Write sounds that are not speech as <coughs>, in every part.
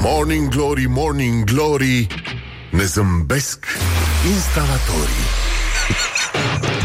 Morning Glory, Morning Glory Ne zâmbesc instalatorii <laughs>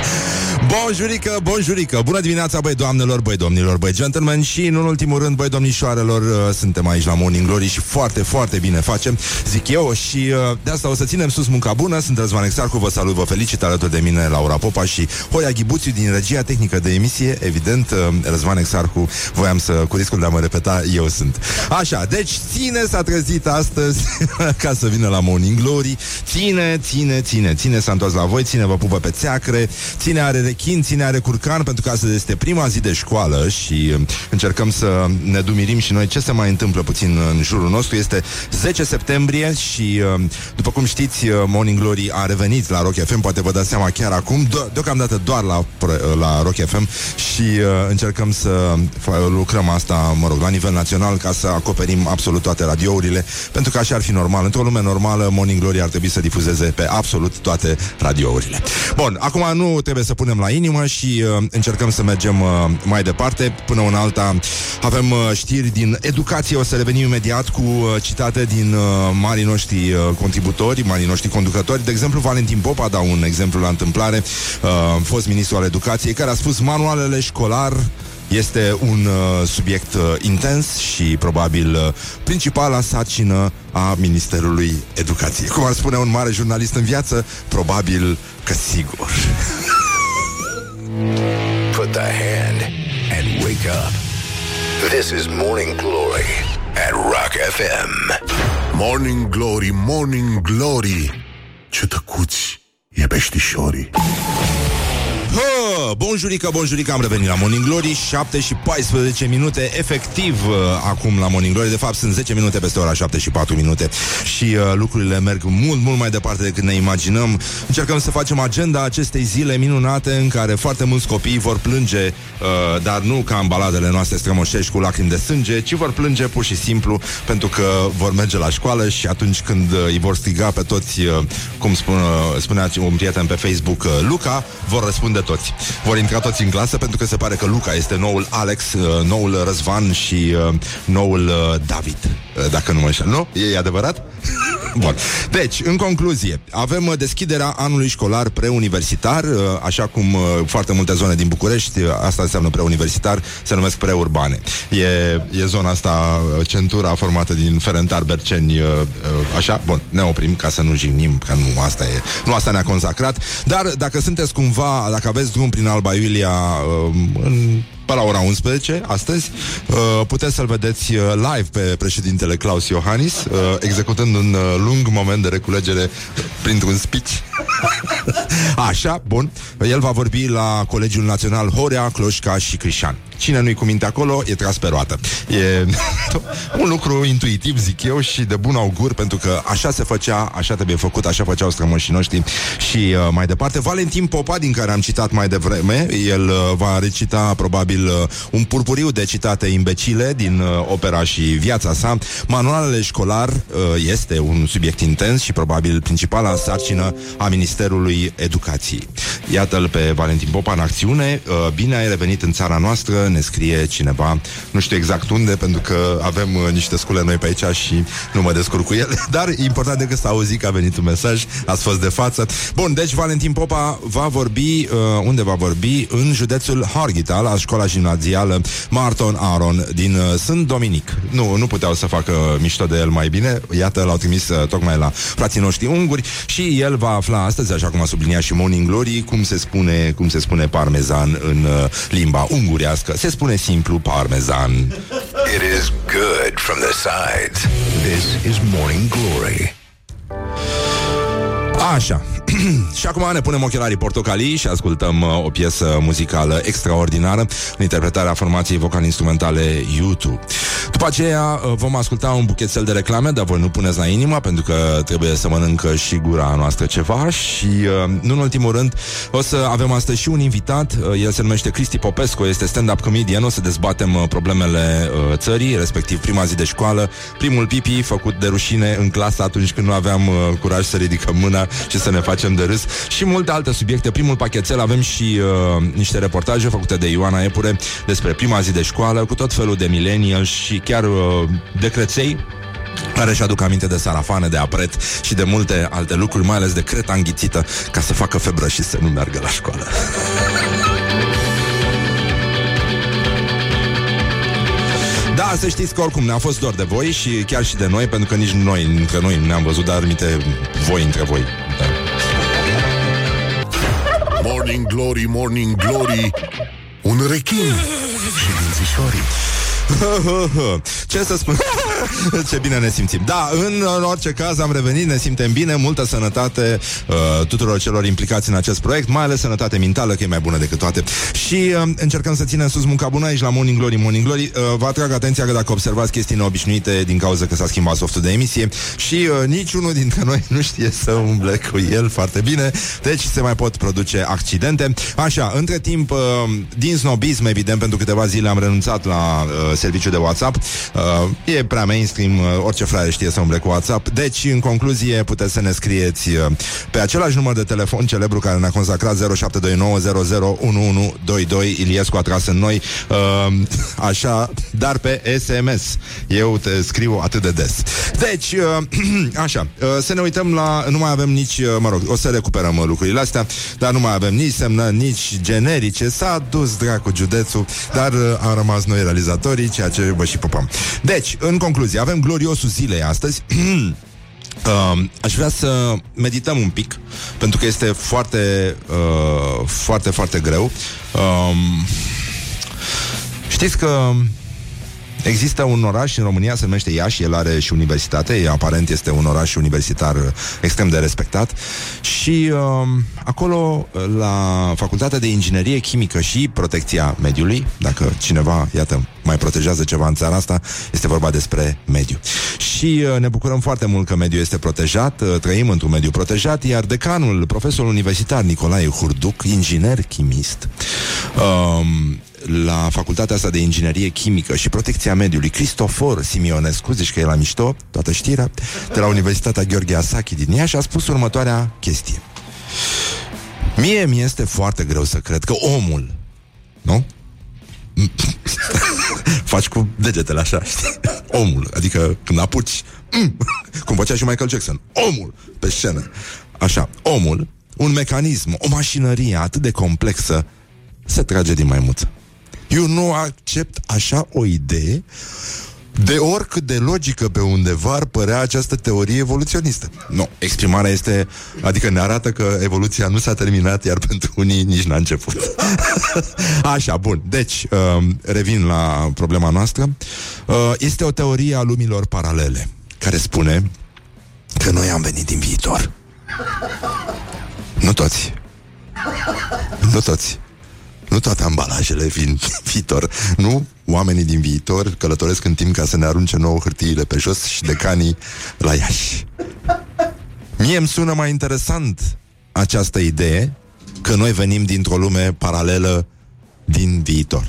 Bonjurică, bonjurică. Bună dimineața, băi doamnelor, băi domnilor, băi gentlemen Și în ultimul rând, băi domnișoarelor uh, Suntem aici la Morning Glory și foarte, foarte bine facem Zic eu și uh, de asta o să ținem sus munca bună. Sunt Răzvan Exarcu, vă salut, vă felicit alături de mine Laura Popa și Hoia Ghibuțiu din regia tehnică de emisie. Evident, uh, Răzvan Exarcu Voiam să, cu riscul de a mă repeta, eu sunt. Așa, deci ține s-a trezit astăzi <laughs> Ca să vină la Morning Glory. Ține, ține, ține, ține s-a întors la voi Ține vă pupă pe țeacre Ține are rechin, ține are curcan Pentru că astăzi este prima zi de școală Și uh, încercăm să ne dumirim și noi Ce se mai întâmplă puțin în jurul nostru. Este 10 septembrie și uh, După cum știți, uh, Morning Glory a revenit la Rock FM Poate vă dați seama chiar acum. De- Deocamdată doar la, pro- la Rock FM Și uh, încercăm să fa- lucrăm asta, mă rog, la nivel național Ca să acoperim absolut toate radiourile Pentru că așa ar fi normal. Într-o lume normală, Morning Glory ar trebui să difuzeze Pe absolut toate radiourile. Bun, acum nu trebuie să punem la inimă Și uh, încercăm să mergem uh, mai departe Până în alta avem uh, știri din educație O să revenim imediat cu uh, citate din uh, marii noștri uh, contributori Marii noștri conducători De exemplu, Valentin Popa dau un exemplu la întâmplare uh, Fost ministru al educației Care a spus manualele școlar este un uh, subiect uh, intens și probabil uh, principala sarcină a Ministerului Educației. Cum ar spune un mare jurnalist în viață, probabil că sigur. <laughs> Put the hand and wake up. This is Morning Glory at Rock FM. Morning Glory, Morning Glory Ce tăcuți e peștișorii Hă, bonjurică, bonjurică, am revenit la Morning Glory 7 și 14 minute Efectiv, uh, acum la Morning Glory. De fapt sunt 10 minute peste ora 7 și 4 minute Și uh, lucrurile merg mult, mult mai departe decât ne imaginăm. Încercăm să facem agenda acestei zile minunate În care foarte mulți copii vor plânge uh, Dar nu ca în baladele noastre strămoșești Cu lacrimi de sânge Ci vor plânge pur și simplu Pentru că vor merge la școală Și atunci când uh, îi vor striga pe toți uh, Cum spun, uh, spunea un prieten pe Facebook uh, Luca, vor răspunde toți Vor intra toți în clasă pentru că se pare că Luca este noul Alex, uh, noul Răzvan și uh, noul uh, David uh, Dacă nu mă înșel, nu? E adevărat? Bun. Deci, în concluzie, avem uh, deschiderea anului școlar preuniversitar, uh, așa cum uh, foarte multe zone din București, uh, asta înseamnă preuniversitar, se numesc preurbane. E, e zona asta, uh, centura formată din Ferentar, Berceni, uh, uh, așa, bun, ne oprim ca să nu jignim, că nu asta e, nu asta ne-a consacrat, dar dacă sunteți cumva, dacă aveți drum prin Alba Iulia uh, în pe la ora 11, astăzi, uh, puteți să-l vedeți uh, live pe președintele Claus Iohannis, uh, executând un uh, lung moment de reculegere printr-un speech. <laughs> Așa, bun. El va vorbi la Colegiul Național Horea, Cloșca și Crișan. Cine nu-i cu minte acolo, e tras pe roată. E <laughs> un lucru intuitiv, zic eu, și de bun augur, pentru că așa se făcea, așa trebuie făcut, așa făceau strămoșii noștri și uh, mai departe. Valentin Popa, din care am citat mai devreme, el uh, va recita probabil uh, un purpuriu de citate imbecile din uh, opera și viața sa. Manualele școlar uh, este un subiect intens și probabil principala sarcină a Ministerului Educației. Iată-l pe Valentin Popa în acțiune. Uh, bine ai revenit în țara noastră, ne scrie cineva, nu știu exact unde, pentru că avem uh, niște scule noi pe aici și nu mă descurc cu ele, <laughs> dar e important decât să auzi că a venit un mesaj, ați fost de față. Bun, deci Valentin Popa va vorbi, uh, unde va vorbi? În județul Harghita, la școala gimnazială Marton Aron din uh, Sânt Dominic. Nu, nu puteau să facă mișto de el mai bine, iată, l-au trimis uh, tocmai la frații noștri unguri și el va afla astăzi, așa cum a subliniat și Morning Glory, cum se spune, cum se spune parmezan în uh, limba ungurească. Se spune simplu parmezan. It is good from the sides. This is Morning Glory. Așa. <clears throat> și acum ne punem ochelarii portocalii și ascultăm uh, o piesă muzicală extraordinară în interpretarea formației vocal-instrumentale YouTube. După aceea uh, vom asculta un buchețel de reclame, dar voi nu puneți la inimă pentru că trebuie să mănâncă și gura noastră ceva. Și, uh, nu în ultimul rând, o să avem astăzi și un invitat, uh, el se numește Cristi Popescu, este stand-up comedian, o să dezbatem uh, problemele uh, țării, respectiv prima zi de școală, primul pipi făcut de rușine în clasă atunci când nu aveam uh, curaj să ridicăm mâna și să ne facem de râs și multe alte subiecte. Primul pachetel avem și uh, niște reportaje făcute de Ioana Epure despre prima zi de școală cu tot felul de millennials și chiar uh, de creței care și aduc aminte de sarafane, de apret și de multe alte lucruri, mai ales de creta înghițită, ca să facă febră și să nu meargă la școală. Da, să știți că oricum ne-a fost dor de voi și chiar și de noi, pentru că nici noi, între noi, nu ne-am văzut, dar minte voi între voi. Da. Morning Glory, Morning Glory Un rechin Și dințișorii <laughs> Ce să spun? <laughs> Ce bine ne simțim. Da, în, în orice caz am revenit, ne simtem bine, multă sănătate uh, tuturor celor implicați în acest proiect, mai ales sănătate mentală, că e mai bună decât toate. Și uh, încercăm să ținem sus munca bună aici la Morning Glory, Morning Glory. Uh, vă atrag atenția că dacă observați chestii neobișnuite din cauza că s-a schimbat softul de emisie și uh, niciunul dintre noi nu știe să umble cu el foarte bine, deci se mai pot produce accidente. Așa, între timp, uh, din snobism, evident, pentru câteva zile am renunțat la uh, serviciu de WhatsApp. Uh, e prea mainstream, uh, orice frate știe să umble cu WhatsApp. Deci, în concluzie, puteți să ne scrieți uh, pe același număr de telefon celebru care ne-a consacrat 0729001122. Iliescu a tras în noi uh, așa, dar pe SMS. Eu te scriu atât de des. Deci, uh, <clears throat> așa, uh, să ne uităm la... Nu mai avem nici, uh, mă rog, o să recuperăm uh, lucrurile astea, dar nu mai avem nici semnă, nici generice. S-a dus dracu județul, dar uh, am rămas noi realizatorii, ceea ce vă și pupăm. Deci, în concluzie, avem gloriosul zilei astăzi. <clears throat> Uh, aș vrea să medităm un pic Pentru că este foarte uh, Foarte, foarte greu uh, Știți că Există un oraș în România, se numește Iași, el are și universitate, aparent este un oraș universitar extrem de respectat și uh, acolo, la Facultatea de Inginerie Chimică și Protecția Mediului, dacă cineva, iată, mai protejează ceva în țara asta, este vorba despre mediu. Și uh, ne bucurăm foarte mult că mediul este protejat, uh, trăim într-un mediu protejat, iar decanul, profesor universitar Nicolae Hurduc, inginer chimist, uh, la facultatea asta de inginerie chimică și protecția mediului, Cristofor Simionescu, zici că e la mișto, toată știrea, de la Universitatea Gheorghe Asachi din Iași, a spus următoarea chestie. Mie mi este foarte greu să cred că omul, nu? <laughs> Faci cu degetele așa, știi? Omul, adică când apuci, mm, cum făcea și Michael Jackson, omul pe scenă. Așa, omul, un mecanism, o mașinărie atât de complexă, se trage din maimuță. Eu nu accept așa o idee de oricât de logică pe undeva ar părea această teorie evoluționistă. Nu, exprimarea este, adică ne arată că evoluția nu s-a terminat, iar <laughs> pentru unii nici n-a început. <laughs> Așa, bun. Deci, uh, revin la problema noastră. Uh, este o teorie a lumilor paralele, care spune că noi am venit din viitor. Nu toți. Nu toți. Nu toate ambalajele vin <laughs> viitor. Nu? Oamenii din viitor călătoresc în timp ca să ne arunce nouă hârtiile pe jos și decanii la Iași. Mie îmi sună mai interesant această idee că noi venim dintr-o lume paralelă din viitor.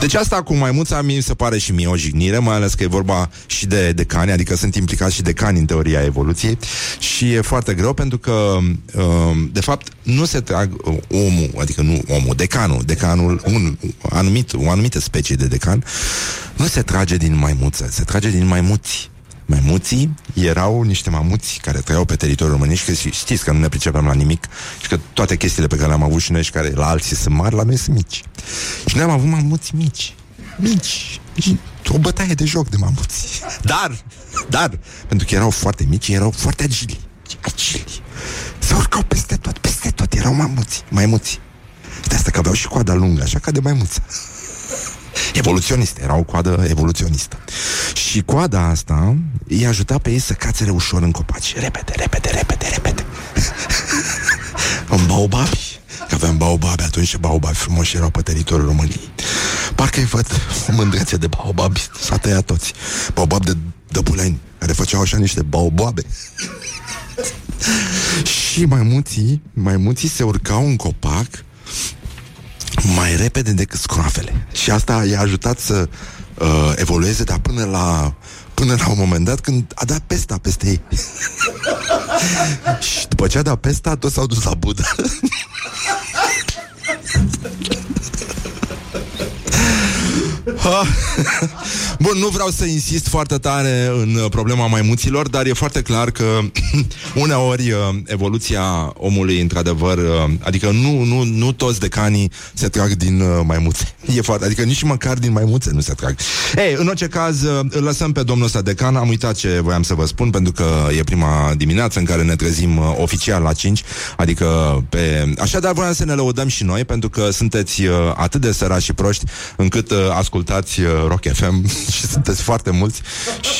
Deci asta cu maimuța mi se pare și mie o jignire, mai ales că e vorba și de decani, adică sunt implicați și decani în teoria evoluției și e foarte greu pentru că uh, de fapt nu se trag uh, omul, adică nu omul, decanul, decanul, un anumit, o anumită specie de decan, nu se trage din maimuță, se trage din maimuți. Maimuții erau niște mamuți care trăiau pe teritoriul românesc că știți că nu ne pricepem la nimic și că toate chestiile pe care le-am avut și noi și care la alții sunt mari, la noi sunt mici. Și noi am avut mamuți mici. Mici. Și o bătaie de joc de mamuți. Dar, dar, pentru că erau foarte mici, erau foarte agili. Agili. Se urcau peste tot, peste tot. Erau mamuți, maimuți. De asta că aveau și coada lungă, așa ca de maimuță. Evoluționistă, era o coadă evoluționistă. Și coada asta îi ajuta pe ei să cațere ușor în copaci. Repede, repede, repede, repede. <laughs> în baobabi. Că aveam baobabi atunci și baobabi frumoși erau pe teritoriul României. Parcă-i văd o mândrețe de baobabi, s-a tăiat toți. Baobab de dăpuleni, care făceau așa niște baobabe. <laughs> și maimuții, maimuții se urcau în copac mai repede decât scroafele. Și asta i-a ajutat să uh, evolueze, dar până la până la un moment dat când a dat pesta peste ei. <laughs> și după ce a dat pesta, toți s-au dus la Buddha. <laughs> <laughs> Bun, nu vreau să insist foarte tare în uh, problema maimuților, dar e foarte clar că <clears throat> uneori uh, evoluția omului, într-adevăr, uh, adică nu, nu, nu toți decanii se trag din maimuțe. <laughs> E foarte, adică nici măcar din maimuțe nu se trag. Ei, în orice caz, îl lăsăm pe domnul ăsta decan. Am uitat ce voiam să vă spun, pentru că e prima dimineață în care ne trezim oficial la 5, adică pe... Așadar, voiam să ne lăudăm și noi, pentru că sunteți atât de sărași și proști, încât ascultați Rock FM <laughs> și sunteți foarte mulți.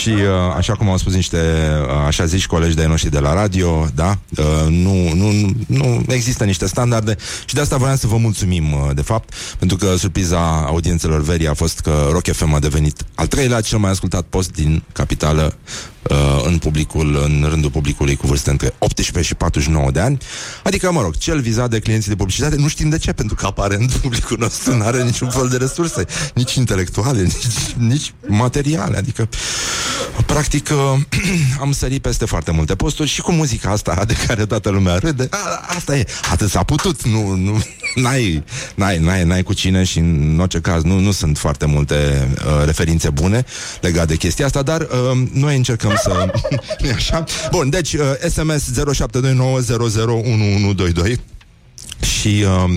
Și uh, așa cum au spus niște uh, așa zici colegi de noștri de la radio, da, uh, nu, nu, nu există niște standarde. Și de asta voiam să vă mulțumim, uh, de fapt, pentru că surpriza audiențelor verii a fost că Rock FM a devenit al treilea cel mai ascultat post din capitală uh, în publicul, în rândul publicului cu vârste între 18 și 49 de ani. Adică, mă rog, cel vizat de clienții de publicitate, nu știm de ce, pentru că aparent publicul nostru nu are niciun fel de resurse, nici intelectuale, <laughs> nici, nici materiale. Adică, practic, uh, <clears throat> am sărit peste foarte multe posturi și cu muzica asta de care toată lumea râde. A, asta e, atât s-a putut, nu, nu, <laughs> n-ai, n-ai, n-ai, n-ai cu cine și în orice caz nu, nu sunt foarte multe uh, referințe bune legate de chestia asta, dar uh, noi încercăm încercăm să... <laughs> nu așa? Bun, deci uh, SMS 0729001122 și uh,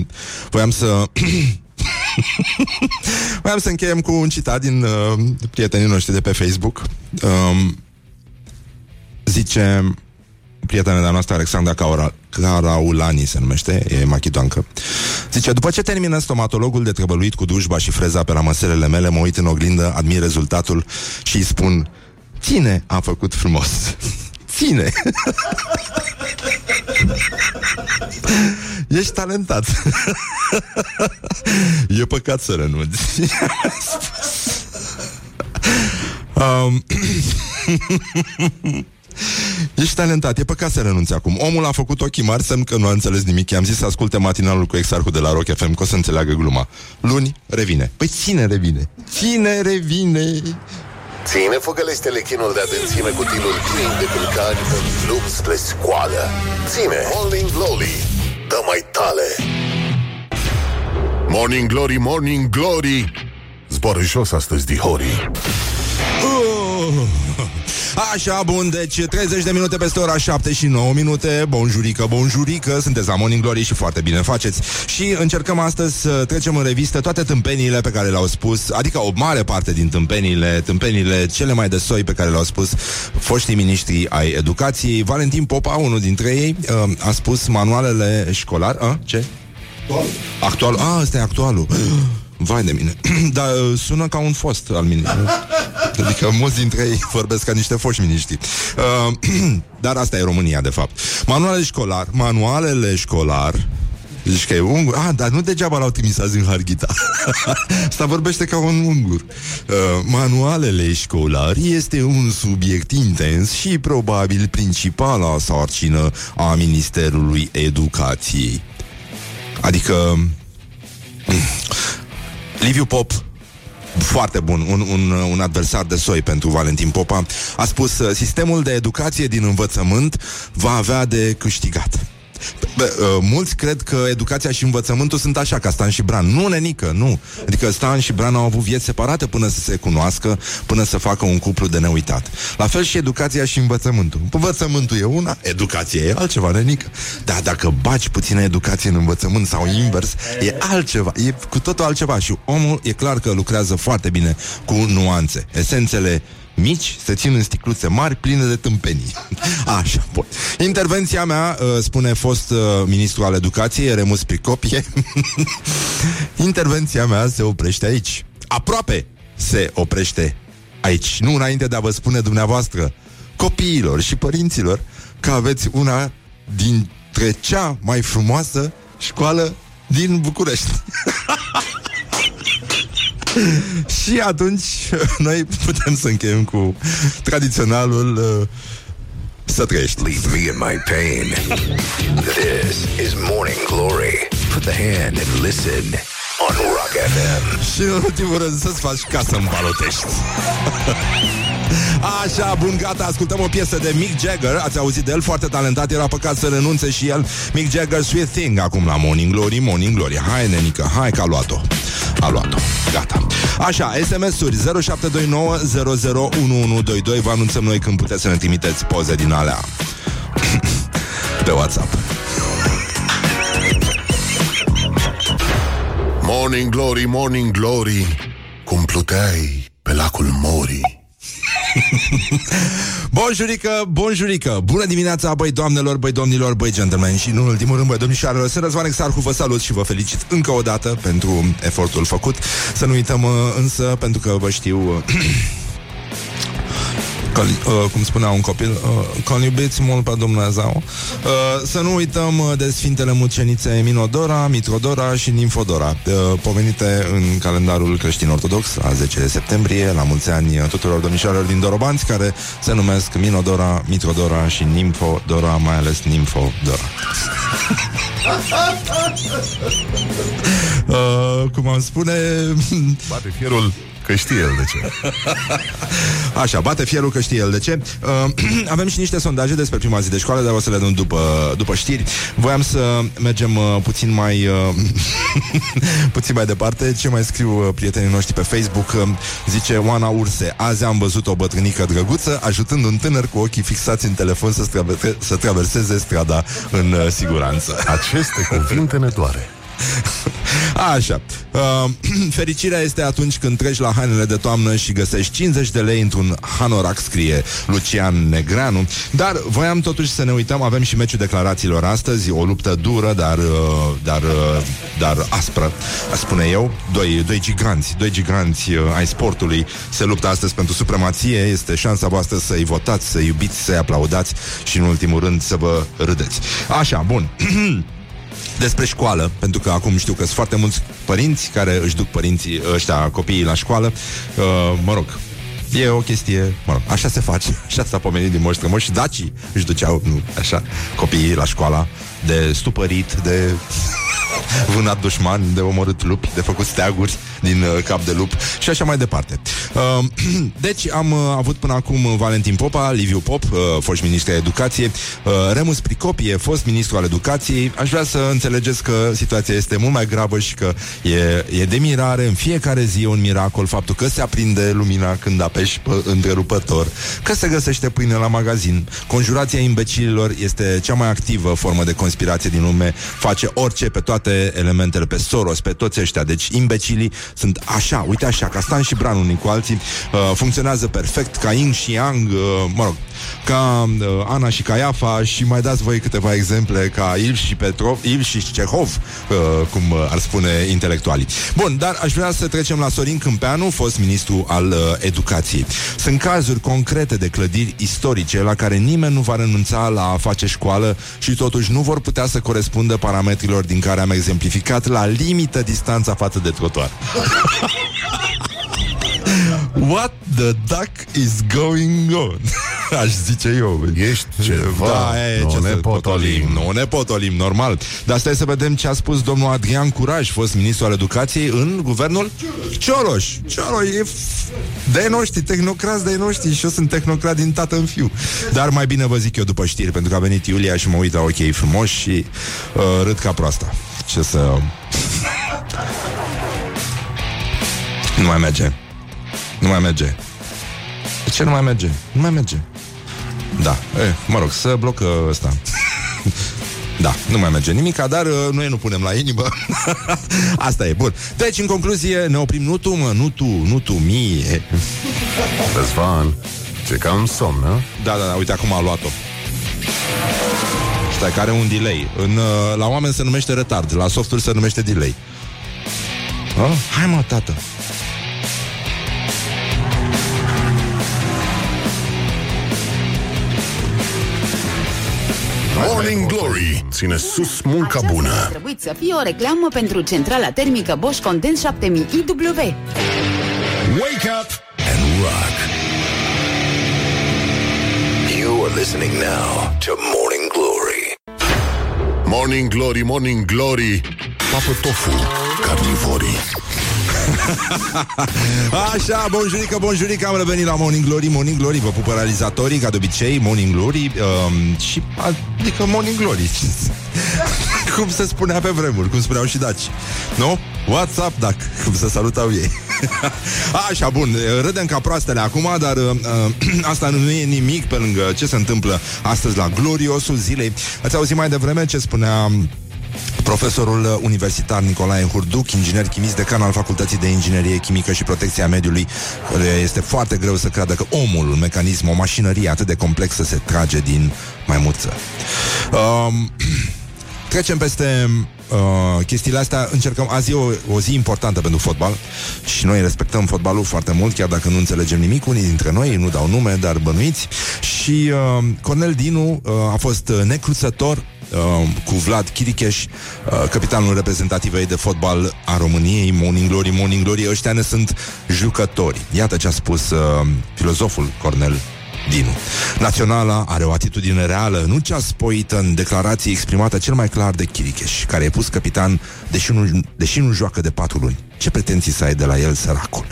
voiam să... <clears throat> <laughs> voiam să încheiem cu un citat din uh, prietenii noștri de pe Facebook. Uh, zice prietena de noastră, Alexandra Caura, Caraulani se numește, e machidoancă. Zice, după ce termină stomatologul de trebăluit cu dușba și freza pe la măselele mele, mă uit în oglindă, admir rezultatul și îi spun Ține a făcut frumos. <laughs> Ține. <laughs> <laughs> Ești talentat. <laughs> e păcat să renunți. <laughs> um, Ești talentat, e păcat să renunți acum. Omul a făcut ochii mari, semn că nu a înțeles nimic. I-am zis să asculte matinalul cu exarhul de la Rock FM, că o să înțeleagă gluma. Luni, revine. Păi ține revine. Ține revine. Ține făgălește chinul de adânțime cu tilul plin de pâlcani în drum spre scoală. Ține Morning Glory, dă mai tale. Morning Glory, Morning Glory, zboară jos astăzi, dihorii. Uh. Așa, bun, deci 30 de minute peste ora 7 și 9 minute Bonjurică, bonjurică, sunteți la Morning Glory și foarte bine faceți Și încercăm astăzi să trecem în revistă toate tâmpeniile pe care le-au spus Adică o mare parte din tâmpeniile, tâmpeniile cele mai de soi pe care le-au spus foștii miniștri ai educației Valentin Popa, unul dintre ei, uh, a spus manualele școlar A, ce? Actual. Actual. Ah, ăsta e actualul. <gasps> Vai de mine. <clears throat> Dar uh, sună ca un fost al mine. Adică mulți dintre ei <laughs> vorbesc ca niște foști miniștri. Uh, <clears throat> dar asta e România, de fapt. Manualele școlar, manualele școlar Zici că e ungur? Ah, dar nu degeaba l-au trimis azi în Harghita. <laughs> Asta vorbește ca un ungur. Uh, manualele școlari este un subiect intens și probabil principala sarcină a Ministerului Educației. Adică <clears throat> Liviu Pop foarte bun, un, un, un adversar de soi pentru Valentin Popa, a spus sistemul de educație din învățământ va avea de câștigat. Bă, uh, mulți cred că educația și învățământul sunt așa, ca Stan și Bran. Nu, nenică, nu. Adică Stan și Bran au avut vieți separate până să se cunoască, până să facă un cuplu de neuitat. La fel și educația și învățământul. Învățământul e una, educația e altceva, nenică. Dar dacă baci puțină educație în învățământ sau invers, e altceva, e cu totul altceva. Și omul e clar că lucrează foarte bine cu nuanțe. Esențele mici se țin în sticluțe mari pline de tâmpenii. <laughs> Așa, bun. Intervenția mea, uh, spune fost uh, ministru al educației, Remus Pricopie, <laughs> intervenția mea se oprește aici. Aproape se oprește aici. Nu înainte de a vă spune dumneavoastră, copiilor și părinților, că aveți una dintre cea mai frumoasă școală din București. <laughs> <laughs> și atunci <laughs> noi putem să încheiem cu tradiționalul uh, să trăiești. Leave me in my pain. This is Morning Glory. Put the hand and listen on Rock FM. Și în ultimul rând să-ți faci ca să îmbalotești. <laughs> Așa, bun, gata, ascultăm o piesă de Mick Jagger. Ați auzit de el, foarte talentat, era păcat să renunțe și el. Mick Jagger, Sweet Thing Acum la Morning Glory, Morning Glory. Hai, nenică, hai că a luat-o. A luat-o, gata. Așa, SMS-uri 0729 001122 Vă anunțăm noi când puteți să ne trimiteți poze din alea. Pe WhatsApp. Morning Glory, Morning Glory. Cum pluteai pe lacul Mori <laughs> Bonjurică, bonjurică. Bună dimineața, băi doamnelor, băi domnilor, băi gentlemen. Și în ultimul rând, băi domnișoarelor Sunt Răzvan Exarhu, vă salut și vă felicit încă o dată Pentru efortul făcut. Să nu uităm uh, însă, pentru că vă știu <clears throat> că, uh, cum spunea un copil, uh, că iubiți mult pe Dumnezeu. Uh, să nu uităm uh, de Sfintele Mucenițe Minodora, Mitrodora și Nimfodora, uh, pomenite în calendarul creștin-ortodox a 10 septembrie, la mulți ani tuturor domnișoarelor din Dorobanți, care se numesc Minodora, Mitrodora și Nimfodora, mai ales Nimfodora. <laughs> uh, cum am spune... Bate fierul Că știe el de ce. Așa, bate fierul că știe el de ce. Uh, <clears throat> avem și niște sondaje despre prima zi de școală, dar o să le dăm după, după știri. Voiam să mergem uh, puțin mai uh, <laughs> puțin mai departe. Ce mai scriu uh, prietenii noștri pe Facebook? Uh, zice Oana Urse, azi am văzut o bătrânică drăguță ajutând un tânăr cu ochii fixați în telefon să, traver- să traverseze strada în uh, siguranță. Aceste cuvinte ne doare. <laughs> Așa. Uh, <clears throat> fericirea este atunci când treci la hainele de toamnă și găsești 50 de lei într-un hanorac, scrie Lucian Negreanu. Dar voiam totuși să ne uităm, avem și meciul declarațiilor astăzi, o luptă dură, dar, uh, dar, uh, dar aspră, spune eu. Doi, doi giganți, doi giganți uh, ai sportului se luptă astăzi pentru supremație. Este șansa voastră să-i votați, să iubiți, să-i aplaudați și, în ultimul rând, să vă râdeți. Așa, bun. <clears throat> despre școală, pentru că acum știu că sunt foarte mulți părinți care își duc părinții ăștia copiii la școală. Uh, mă rog, E o chestie, mă rog, așa se face, <laughs> așa s-a pomenit din moș și dacii își duceau, nu, așa, copiii la școala de stupărit, de vânat dușman, de omorât lupi, de făcut steaguri din uh, cap de lup și așa mai departe. Uh, <clears throat> deci am uh, avut până acum Valentin Popa, Liviu Pop, uh, fost ministru de educație, uh, Remus Pricopie, fost ministru al educației. Aș vrea să înțelegeți că situația este mult mai gravă și că e, e de mirare în fiecare zi un miracol faptul că se aprinde lumina când apeși pe întrerupător, că se găsește pâine la magazin. Conjurația imbecililor este cea mai activă formă de conspirație din lume, face orice pe toate elementele, pe Soros, pe toți ăștia. Deci imbecilii sunt așa, uite așa, ca Stan și Bran unii cu alții, uh, funcționează perfect, ca Yin și Yang, uh, mă rog, ca uh, Ana și Caiafa și mai dați voi câteva exemple ca Il și Petrov, Il și Cehov, uh, cum uh, ar spune intelectualii. Bun, dar aș vrea să trecem la Sorin Câmpeanu, fost ministru al uh, educației. Sunt cazuri concrete de clădiri istorice la care nimeni nu va renunța la a face școală și totuși nu vor putea să corespundă parametrilor din care am exemplificat la limită distanța față de trotuar. <laughs> What the duck is going on? <laughs> Aș zice eu. Ești ceva, da, e, nu ce ne să potolim. Nu ne potolim, normal. Dar stai să vedem ce a spus domnul Adrian Curaj, fost ministru al educației în guvernul Cioroș. Cioroș e f- de noștri, tehnocrați de noștri și eu sunt tehnocrat din tată în fiu. Dar mai bine vă zic eu după știri, pentru că a venit Iulia și mă uit la ochii frumoși și uh, râd ca proasta. Ce să... <laughs> nu mai merge. Nu mai merge. De ce nu mai merge? Nu mai merge. Da, e, mă rog, să blocă ăsta. <laughs> Da, nu mai merge nimic, dar uh, noi nu punem la inimă. <laughs> Asta e, bun. Deci, în concluzie, ne oprim nu tu, mă, nu tu, nu tu, mie. Răzvan, ce cam somn, nu? Da, da, da, uite, acum a luat-o. Stai, care are un delay. În, uh, la oameni se numește retard, la softul se numește delay. Oh? Hai mă, tată. Morning Glory. Ține sus munca Aceasta bună. a trebuit să fie o reclamă pentru centrala termică Bosch Condens 7000 IW. Wake up and rock. You are listening now to Morning Glory. Morning Glory, Morning Glory. Papă tofu, carnivorii <laughs> Așa, bonjurică, bonjurică, am revenit la Morning Glory, Morning Glory, vă pupă realizatorii, ca de obicei, Morning Glory um, și, adică Morning Glory. <laughs> cum se spunea pe vremuri, cum spuneau și daci. Nu? What's up, Dac? Cum se salutau ei. <laughs> Așa, bun, râdem ca proastele acum, dar uh, <clears throat> asta nu e nimic pe lângă ce se întâmplă astăzi la gloriosul zilei. Ați auzit mai devreme ce spunea Profesorul universitar Nicolae Hurduc, inginer chimist, decan al Facultății de Inginerie Chimică și Protecția Mediului, care este foarte greu să creadă că omul, un mecanism, o mașinărie atât de complexă se trage din maimuță. Um, <clears throat> trecem peste uh, chestiile astea. Încercăm, azi e o, o zi importantă pentru fotbal și noi respectăm fotbalul foarte mult, chiar dacă nu înțelegem nimic. Unii dintre noi nu dau nume, dar bănuiți. Și uh, Cornel Dinu uh, a fost necruțător uh, cu Vlad Chiricheș, uh, capitanul reprezentativei de fotbal a României, Morning Glory, Morning Glory, ăștia ne sunt jucători. Iată ce a spus uh, filozoful Cornel Dinu. Naționala are o atitudine reală, nu cea spoită în declarație exprimată cel mai clar de Chiricheș, care e pus capitan, deși nu, deși nu joacă de patru luni. Ce pretenții să ai de la el, săracul?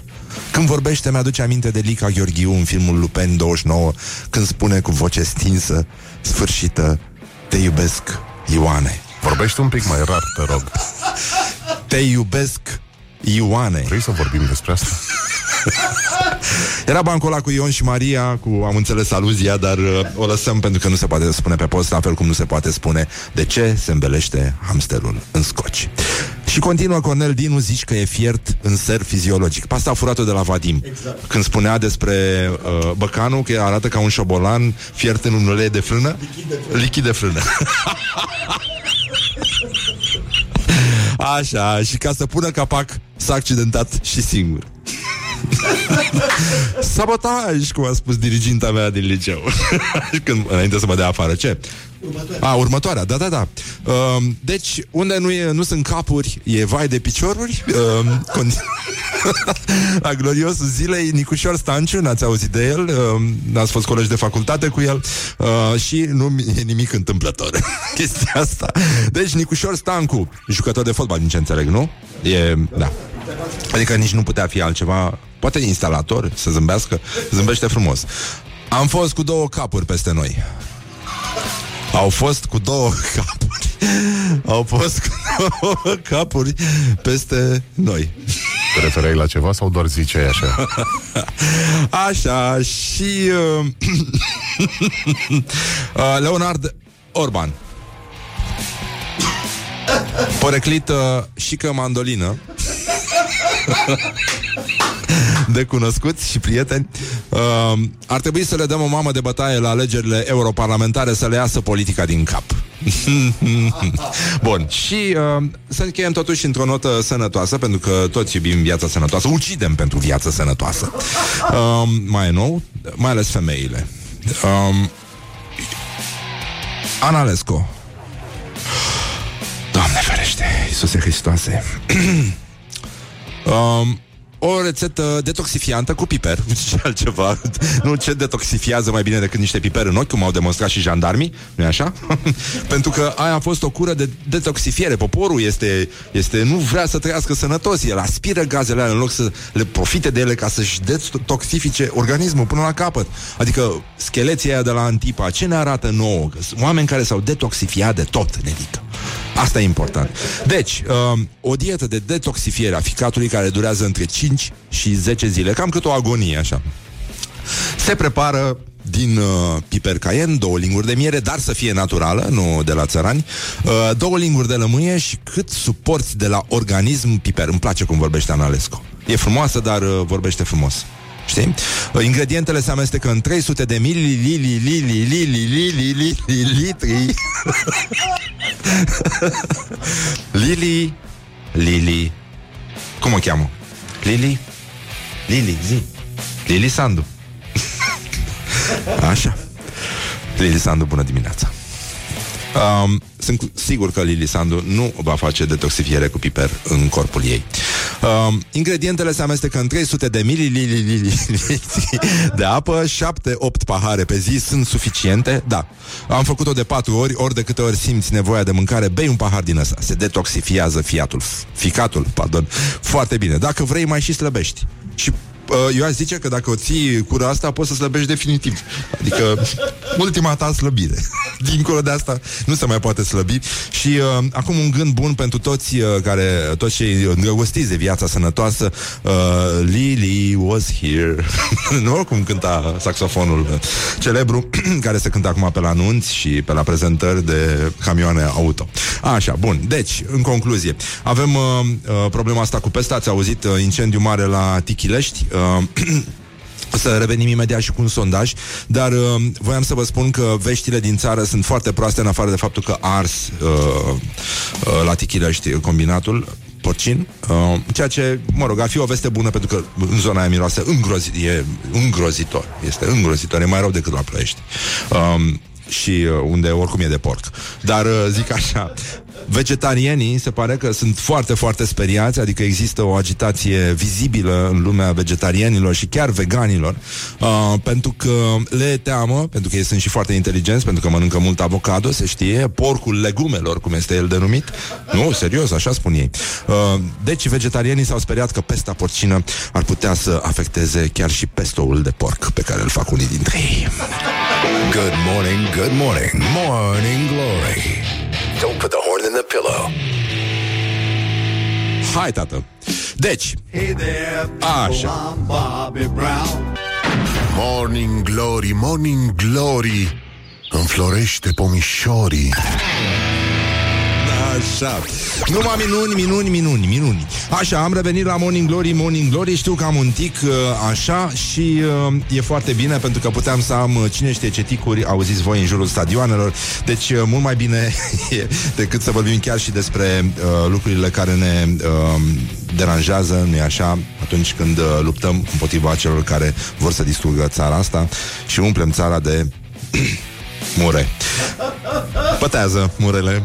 Când vorbește, mi-aduce aminte de Lica Gheorghiu în filmul Lupen 29, când spune cu voce stinsă, sfârșită, te iubesc, Ioane. Vorbește un pic mai rar, te rog. Te iubesc, Ioane. Vrei să vorbim despre asta? <laughs> Era bancul ăla cu Ion și Maria, cu, am înțeles aluzia, dar uh, o lăsăm pentru că nu se poate spune pe post, la fel cum nu se poate spune de ce se îmbelește hamsterul în scoci. Și continuă Cornel Dinu, zici că e fiert în ser fiziologic. Pasta a furat-o de la Vadim. Exact. Când spunea despre uh, băcanul că arată ca un șobolan fiert în un ulei de frână. Lichid de frână. Lichid de frână. <laughs> Așa, și ca să pună capac s-a accidentat și singur. <laughs> Sabotaj, cum a spus diriginta mea din liceu. <laughs> Când, înainte să mă dea afară. Ce? Următoarea. A, următoarea, da, da, da. Uh, deci, unde nu, e, nu sunt capuri, e vai de picioruri. Uh, continu- La <laughs> gloriosul zilei, Nicușor Stanciu, n-ați auzit de el, uh, n-ați fost colegi de facultate cu el uh, și nu e nimic întâmplător <laughs> chestia asta. Deci, Nicușor Stancu, jucător de fotbal, din ce înțeleg, nu? E, da. Adică nici nu putea fi altceva Poate instalator, să zâmbească Zâmbește frumos Am fost cu două capuri peste noi Au fost cu două <laughs> capuri. Au fost cu două capuri Peste noi. Te referai la ceva sau doar ziceai așa? <laughs> Așa Și uh, <laughs> uh, Leonard Orban. Poreclit uh, și că mandolină <laughs> de cunoscuți și prieteni. Uh, ar trebui să le dăm o mamă de bătaie la alegerile europarlamentare să le iasă politica din cap. <laughs> Bun, și uh, să încheiem totuși într-o notă sănătoasă, pentru că toți iubim viața sănătoasă, ucidem pentru viața sănătoasă. Uh, mai nou, mai ales femeile. Uh, Analesco. Doamne ferește, Iisuse Hristoase. <clears throat> um, o rețetă detoxifiantă cu piper. <laughs> Ce altceva. Nu ce detoxifiază mai bine decât niște piper în ochi Cum au demonstrat și jandarmii nu așa? <laughs> Pentru că aia a fost o cură de detoxifiere. Poporul este, este nu vrea să trăiască sănătos. El aspiră gazele alea în loc să le profite de ele Ca să-și detoxifice organismul până la capăt. Adică scheleția aia de la Antipa Ce ne arată nouă? Oameni care s-au detoxifiat de tot, nedică Asta e important. Deci, um, o dietă de detoxifiere a ficatului care durează între 5 și 10 zile, cam cât o agonie, așa. Se prepară din uh, piper caien, două linguri de miere, dar să fie naturală, nu de la țărani, uh, două linguri de lămâie și cât suporți de la organism piper. Îmi place cum vorbește Analescu. E frumoasă, dar uh, vorbește frumos. Știi? Ingredientele se amestecă în 300 de mililitri Lili Lili Cum o cheamă? Lili? Lili, zi Lili Sandu Așa Lili Sandu, bună dimineața um, Sunt sigur că Lili Sandu nu va face detoxifiere cu piper în corpul ei Uh, ingredientele se amestecă în 300 de mililitri de apă, 7-8 pahare pe zi sunt suficiente. Da, am făcut-o de 4 ori, ori de câte ori simți nevoia de mâncare, bei un pahar din ăsta. Se detoxifiază fiatul, ficatul, pardon, foarte bine. Dacă vrei, mai și slăbești. Și Uh, eu aș zice că dacă o ții cura asta, poți să slăbești definitiv. Adică, ultima ta slăbire. <laughs> Dincolo de asta, nu se mai poate slăbi. Și uh, acum un gând bun pentru toți uh, care, toți cei îndrăgostiți de viața sănătoasă. Uh, Lily was here. <laughs> nu oricum cânta saxofonul celebru, <clears throat> care se cântă acum pe la anunți și pe la prezentări de camioane auto. Așa, bun. Deci, în concluzie, avem uh, uh, problema asta cu pesta. Ați auzit uh, incendiu mare la Tichilești. Uh, <clears throat> să revenim imediat și cu un sondaj, dar uh, voiam să vă spun că veștile din țară sunt foarte proaste, în afară de faptul că ars uh, uh, la Tichilești combinatul porcin, uh, ceea ce, mă rog, ar fi o veste bună pentru că în zona aia miroase îngrozi, e îngrozitor, este îngrozitor, e mai rău decât la Ploiești. Uh, și uh, unde oricum e de porc. Dar uh, zic așa, Vegetarienii se pare că sunt foarte, foarte speriați, adică există o agitație vizibilă în lumea vegetarianilor și chiar veganilor, uh, pentru că le teamă, pentru că ei sunt și foarte inteligenți, pentru că mănâncă mult avocado, se știe, porcul legumelor, cum este el denumit. Nu, serios, așa spun ei. Uh, deci vegetarienii s-au speriat că pesta porcină ar putea să afecteze chiar și pestoul de porc pe care îl fac unii dintre ei. Good morning, good morning, morning glory. Don't put the horn in the pillow. Hai, tată! Deci, Hey there, Așa. I'm Bobby Brown. Morning Glory, Morning Glory Înflorește pomișorii Așa. Numai minuni, minuni, minuni, minuni. Așa, am revenit la Morning Glory, Morning Glory. Știu că am un tic uh, așa și uh, e foarte bine pentru că puteam să am uh, cine știe ce ticuri auziți voi în jurul stadioanelor. Deci uh, mult mai bine <laughs> e decât să vorbim chiar și despre uh, lucrurile care ne uh, deranjează, nu-i așa, atunci când uh, luptăm împotriva celor care vor să distrugă țara asta și umplem țara de <clears throat> mure. Pătează murele.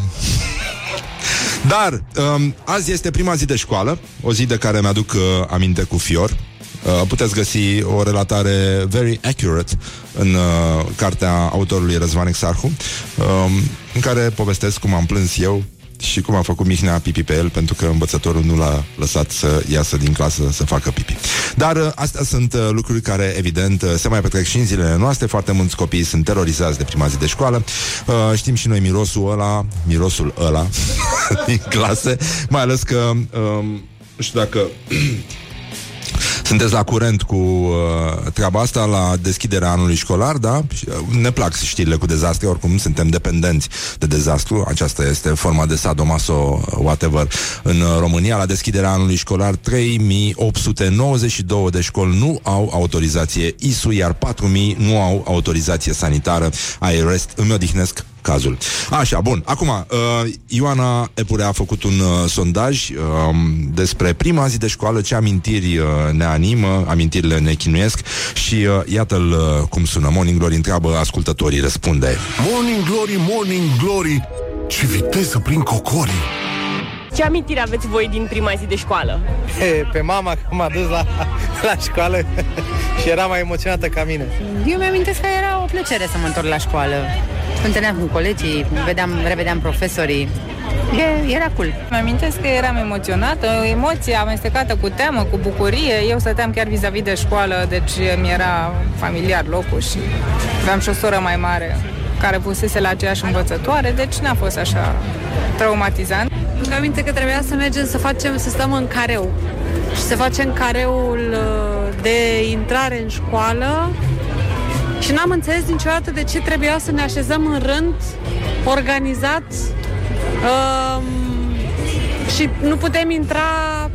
Dar um, azi este prima zi de școală, o zi de care mi-aduc uh, aminte cu fior. Uh, puteți găsi o relatare very accurate în uh, cartea autorului Răzvan Exarhu, um, în care povestesc cum am plâns eu și cum a făcut Mihnea pipi pe el pentru că învățătorul nu l-a lăsat să iasă din clasă să facă pipi. Dar uh, astea sunt uh, lucruri care, evident, uh, se mai petrec și în zilele noastre. Foarte mulți copii sunt terorizați de prima zi de școală. Uh, știm și noi mirosul ăla, mirosul ăla <laughs> din clase, mai ales că um, nu știu dacă <clears throat> sunteți la curent cu uh, treaba asta la deschiderea anului școlar, da? Și, uh, Ne plac știrile cu dezastre, oricum suntem dependenți de dezastru. Aceasta este forma de sadomaso, whatever, în uh, România. La deschiderea anului școlar, 3892 de școli nu au autorizație ISU, iar 4000 nu au autorizație sanitară. I rest, îmi odihnesc cazul. Așa, bun. Acum, uh, Ioana Epurea a făcut un uh, sondaj uh, despre prima zi de școală, ce amintiri uh, ne animă, amintirile ne chinuiesc și uh, iată-l uh, cum sună. Morning Glory întreabă, ascultătorii răspunde. Morning Glory, Morning Glory Ce viteză prin cocorii Ce amintiri aveți voi din prima zi de școală? pe mama că m-a dus la, la școală <laughs> și era mai emoționată ca mine. Eu mi-amintesc că era o plăcere să mă întorc la școală. Întâlneam cu colegii, vedeam, revedeam profesorii. E, era cool. Mă amintesc că eram emoționată, o emoție amestecată cu teamă, cu bucurie. Eu stăteam chiar vis-a-vis de școală, deci mi era familiar locul și aveam și o soră mai mare care pusese la aceeași învățătoare, deci n-a fost așa traumatizant. Îmi aminte că trebuia să mergem să facem, să stăm în careu și să facem careul uh, de intrare în școală și n-am înțeles niciodată de ce trebuia să ne așezăm în rând, organizat um, și nu putem intra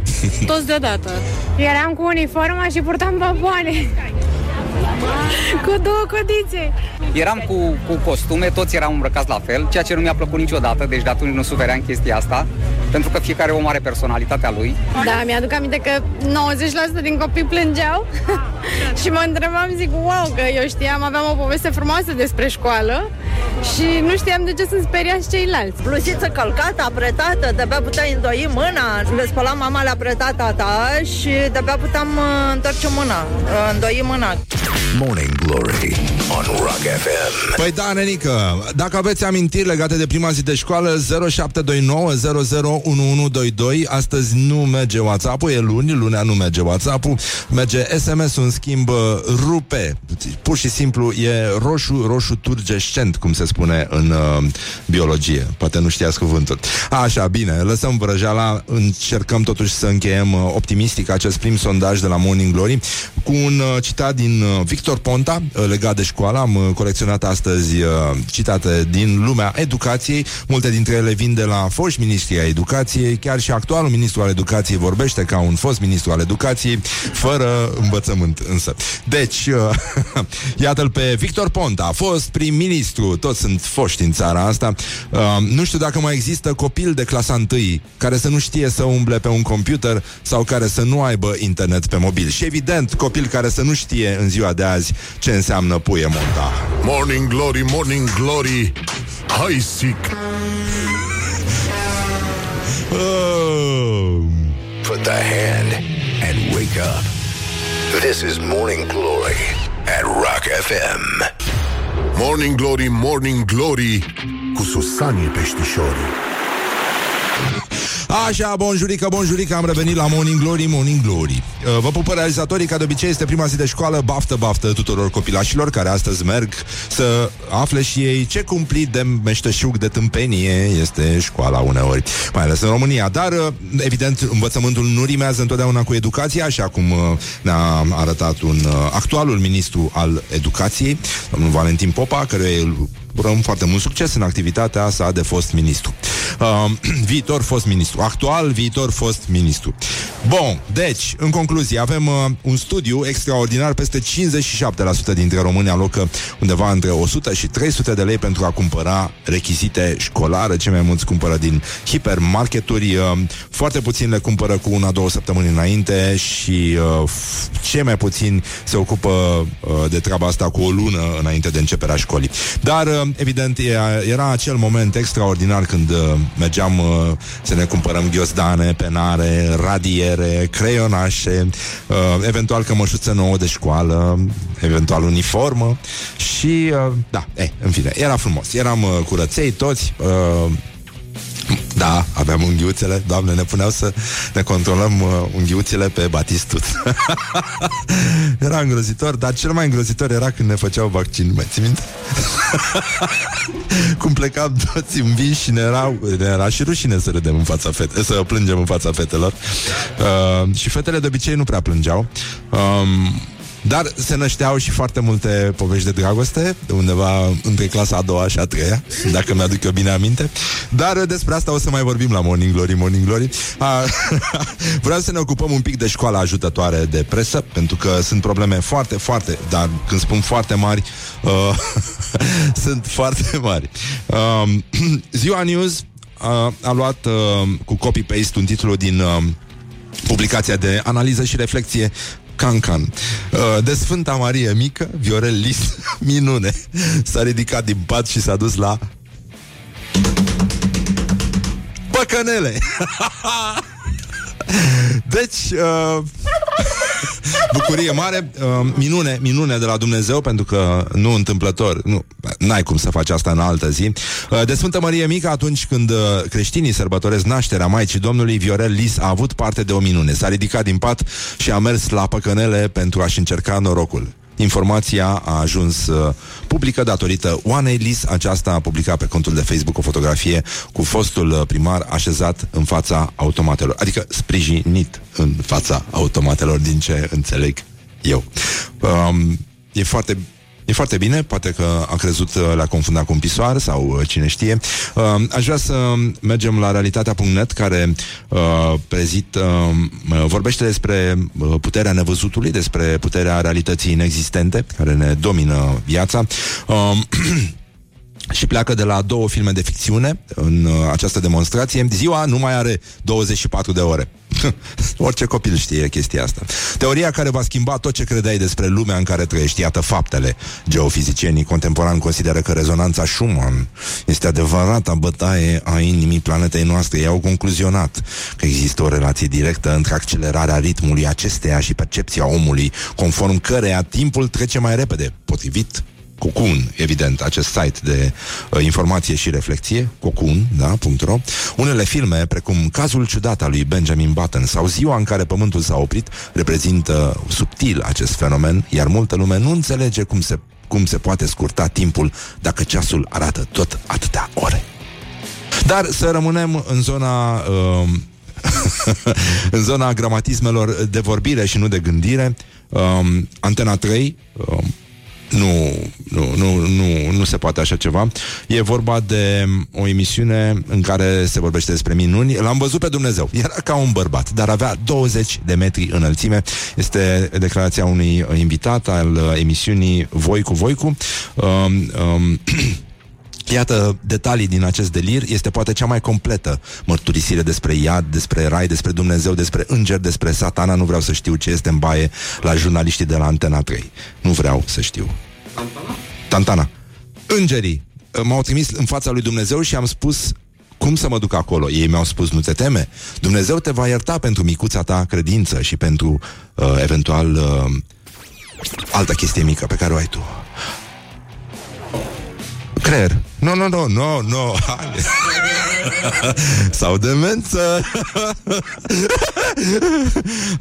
<laughs> toți deodată. Eram cu uniforma și purtam baboane. Cu două codițe. Eram cu, cu costume, toți eram îmbrăcați la fel, ceea ce nu mi-a plăcut niciodată, deci de atunci nu sufeream chestia asta, pentru că fiecare om are personalitatea lui. Da, mi-aduc aminte că 90% din copii plângeau <laughs> și mă întrebam, zic, wow, că eu știam, aveam o poveste frumoasă despre școală și nu știam de ce sunt speriați ceilalți. Bluziță călcată, apretată, de-abia puteai îndoi mâna, le spăla mama, le-a apretat tata și de-abia puteam uh, întoarce mâna, uh, îndoi mâna. Morning Glory on Rock FM. Păi da, nenică, dacă aveți amintiri legate de prima zi de școală 0729 001122 Astăzi nu merge WhatsApp-ul, e luni, lunea nu merge WhatsApp-ul Merge SMS-ul, în schimb, rupe Pur și simplu e roșu, roșu turgescent, cum se spune în uh, biologie Poate nu știați cuvântul Așa, bine, lăsăm vrăjeala Încercăm totuși să încheiem uh, optimistic acest prim sondaj de la Morning Glory Cu un uh, citat din uh, Victor Ponta, uh, legat de școală. Am uh, colecționat astăzi uh, citate din lumea educației. Multe dintre ele vin de la foști ministri ai educației. Chiar și actualul ministru al educației vorbește ca un fost ministru al educației Fără învățământ însă. Deci, uh, <laughs> iată-l pe Victor Ponta A fost prim-ministru, toți sunt foști în țara asta. Uh, Nu știu dacă mai există copil de clasa 1 Care să nu știe să umble pe un computer Sau care să nu aibă internet pe mobil. Și evident, copil care să nu știe în ziua de azi Ce înseamnă puie monta Morning Glory, Morning Glory Hai sic oh. Put the hand and wake up. This is Morning Glory at Rock FM. Morning Glory, Morning Glory Cu Susanii Peștișorii Așa, bonjurică, bonjurică, am revenit la Morning Glory, Morning Glory. Uh, Vă pupă realizatorii, ca de obicei, este prima zi de școală, baftă, baftă tuturor copilașilor care astăzi merg să afle și ei ce cumplit de meșteșug de tâmpenie este școala uneori, mai ales în România. Dar, uh, evident, învățământul nu rimează întotdeauna cu educația, așa cum uh, ne-a arătat un actualul ministru al educației, domnul Valentin Popa, care urăm foarte mult succes în activitatea sa de fost ministru. Uh, <clears throat> viitor fost ministru. Actual, viitor fost ministru. Bun, deci, în concluzie, avem uh, un studiu extraordinar. Peste 57% dintre români alocă undeva între 100 și 300 de lei pentru a cumpăra rechizite școlare. Cei mai mulți cumpără din hipermarketuri. Uh, foarte puțin le cumpără cu una, două săptămâni înainte și uh, cei mai puțini se ocupă uh, de treaba asta cu o lună înainte de începerea școlii. Dar uh, evident, era acel moment extraordinar când uh, mergeam uh, să ne cumpărăm ghiozdane, penare, radiere, creionașe, uh, eventual cămășuță nouă de școală, eventual uniformă și, uh, da, e, în fine, era frumos. Eram uh, curăței toți, uh, da, aveam unghiuțele, doamne, ne puneau să ne controlăm uh, unghiuțele pe batistut. <laughs> era îngrozitor, dar cel mai îngrozitor era când ne făceau vaccin, mai ții minte? <laughs> Cum plecam toți învinși și ne era, ne era și rușine să râdem în fața fete, să plângem în fața fetelor. Uh, și fetele de obicei nu prea plângeau. Um, dar se nășteau și foarte multe povești de dragoste, undeva între clasa a doua și a treia, dacă mi-aduc eu bine aminte. Dar despre asta o să mai vorbim la Morning Glory, Morning Glory. A, <laughs> vreau să ne ocupăm un pic de școala ajutătoare de presă, pentru că sunt probleme foarte, foarte, dar când spun foarte mari, uh, <laughs> sunt foarte mari. Uh, <clears throat> Ziua News uh, a luat uh, cu copy-paste un titlu din... Uh, publicația de analiză și reflexie Cancan. Uh, de Sfânta Marie Mică, Viorel Lis, <laughs> minune. S-a ridicat din pat și s-a dus la Păcănele. <laughs> deci, uh, bucurie mare, uh, minune, minune de la Dumnezeu, pentru că nu întâmplător, nu, n-ai cum să faci asta în altă zi. Uh, de Sfântă Marie Mică, atunci când uh, creștinii sărbătoresc nașterea Maicii Domnului, Viorel Lis a avut parte de o minune. S-a ridicat din pat și a mers la păcănele pentru a-și încerca norocul. Informația a ajuns uh, publică datorită Oanei Lis. Aceasta a publicat pe contul de Facebook o fotografie cu fostul uh, primar așezat în fața automatelor, adică sprijinit în fața automatelor, din ce înțeleg eu. Um, e foarte E foarte bine, poate că a crezut, uh, le-a confundat cu un pisoar sau uh, cine știe. Uh, aș vrea să mergem la realitatea.net care uh, prezit, uh, vorbește despre uh, puterea nevăzutului, despre puterea realității inexistente care ne domină viața. Uh, <clears throat> și pleacă de la două filme de ficțiune în uh, această demonstrație. Ziua nu mai are 24 de ore. <laughs> Orice copil știe chestia asta. Teoria care va schimba tot ce credeai despre lumea în care trăiești. Iată faptele. Geofizicienii contemporani consideră că rezonanța Schumann este adevărata bătaie a inimii planetei noastre. Ei au concluzionat că există o relație directă între accelerarea ritmului acesteia și percepția omului, conform căreia timpul trece mai repede, potrivit Cocoon, evident, acest site de uh, informație și reflexie, cocoon, da, .ro. Unele filme, precum Cazul ciudat al lui Benjamin Button sau Ziua în care pământul s-a oprit, reprezintă subtil acest fenomen, iar multă lume nu înțelege cum se, cum se poate scurta timpul dacă ceasul arată tot atâtea ore. Dar să rămânem în zona... Uh, <laughs> în zona gramatismelor de vorbire și nu de gândire. Um, Antena 3 um, nu, nu, nu, nu, nu se poate așa ceva. E vorba de o emisiune în care se vorbește despre minuni. L-am văzut pe Dumnezeu. Era ca un bărbat, dar avea 20 de metri înălțime. Este declarația unui invitat al emisiunii Voi cu Voicu. Um, um, <clears throat> Iată detalii din acest delir, este poate cea mai completă mărturisire despre iad, despre rai, despre Dumnezeu, despre înger, despre satana. Nu vreau să știu ce este în baie la jurnaliștii de la Antena 3. Nu vreau să știu. Tantana? Tantana. Îngerii m-au trimis în fața lui Dumnezeu și am spus cum să mă duc acolo? Ei mi-au spus, nu te teme. Dumnezeu te va ierta pentru micuța ta credință și pentru uh, eventual uh, altă chestie mică pe care o ai tu. Creier. Nu, nu, nu, nu, nu. Sau demență.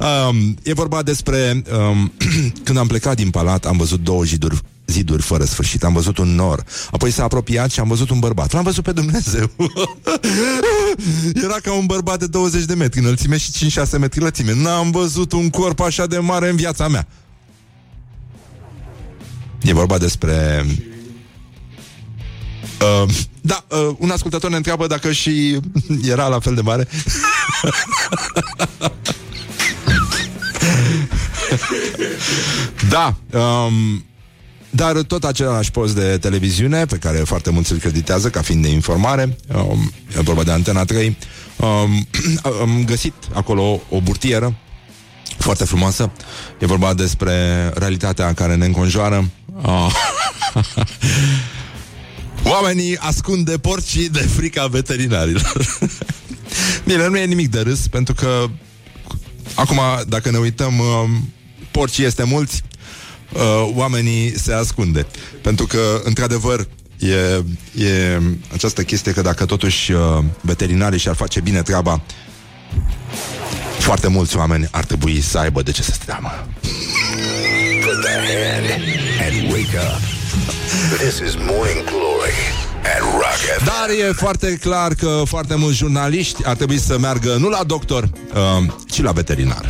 um, e vorba despre um, <clears throat> când am plecat din palat, am văzut două ziduri ziduri fără sfârșit. Am văzut un nor. Apoi s-a apropiat și am văzut un bărbat. L-am văzut pe Dumnezeu. <laughs> Era ca un bărbat de 20 de metri înălțime și 5-6 metri lățime. N-am văzut un corp așa de mare în viața mea. E vorba despre Uh, da, uh, un ascultător ne întreabă dacă și <laughs> era la fel de mare. <laughs> da, um, dar tot același post de televiziune pe care foarte mulți îl creditează ca fiind de informare, um, e vorba de Antena 3, um, <clears throat> am găsit acolo o, o burtieră foarte frumoasă. E vorba despre realitatea care ne înconjoară. Oh. <laughs> Oamenii ascund de porcii de frica veterinarilor. <laughs> Bine, nu e nimic de râs, pentru că acum, dacă ne uităm, um, porcii este mulți, uh, oamenii se ascunde. Pentru că, într-adevăr, e, e această chestie că dacă totuși uh, veterinarii și-ar face bine treaba, foarte mulți oameni ar trebui să aibă de ce să se teamă. Put the head and wake up. This is Morning Glory at Rock FM. Dar e foarte clar că foarte mulți jurnaliști ar trebui să meargă nu la doctor, uh, ci la veterinar.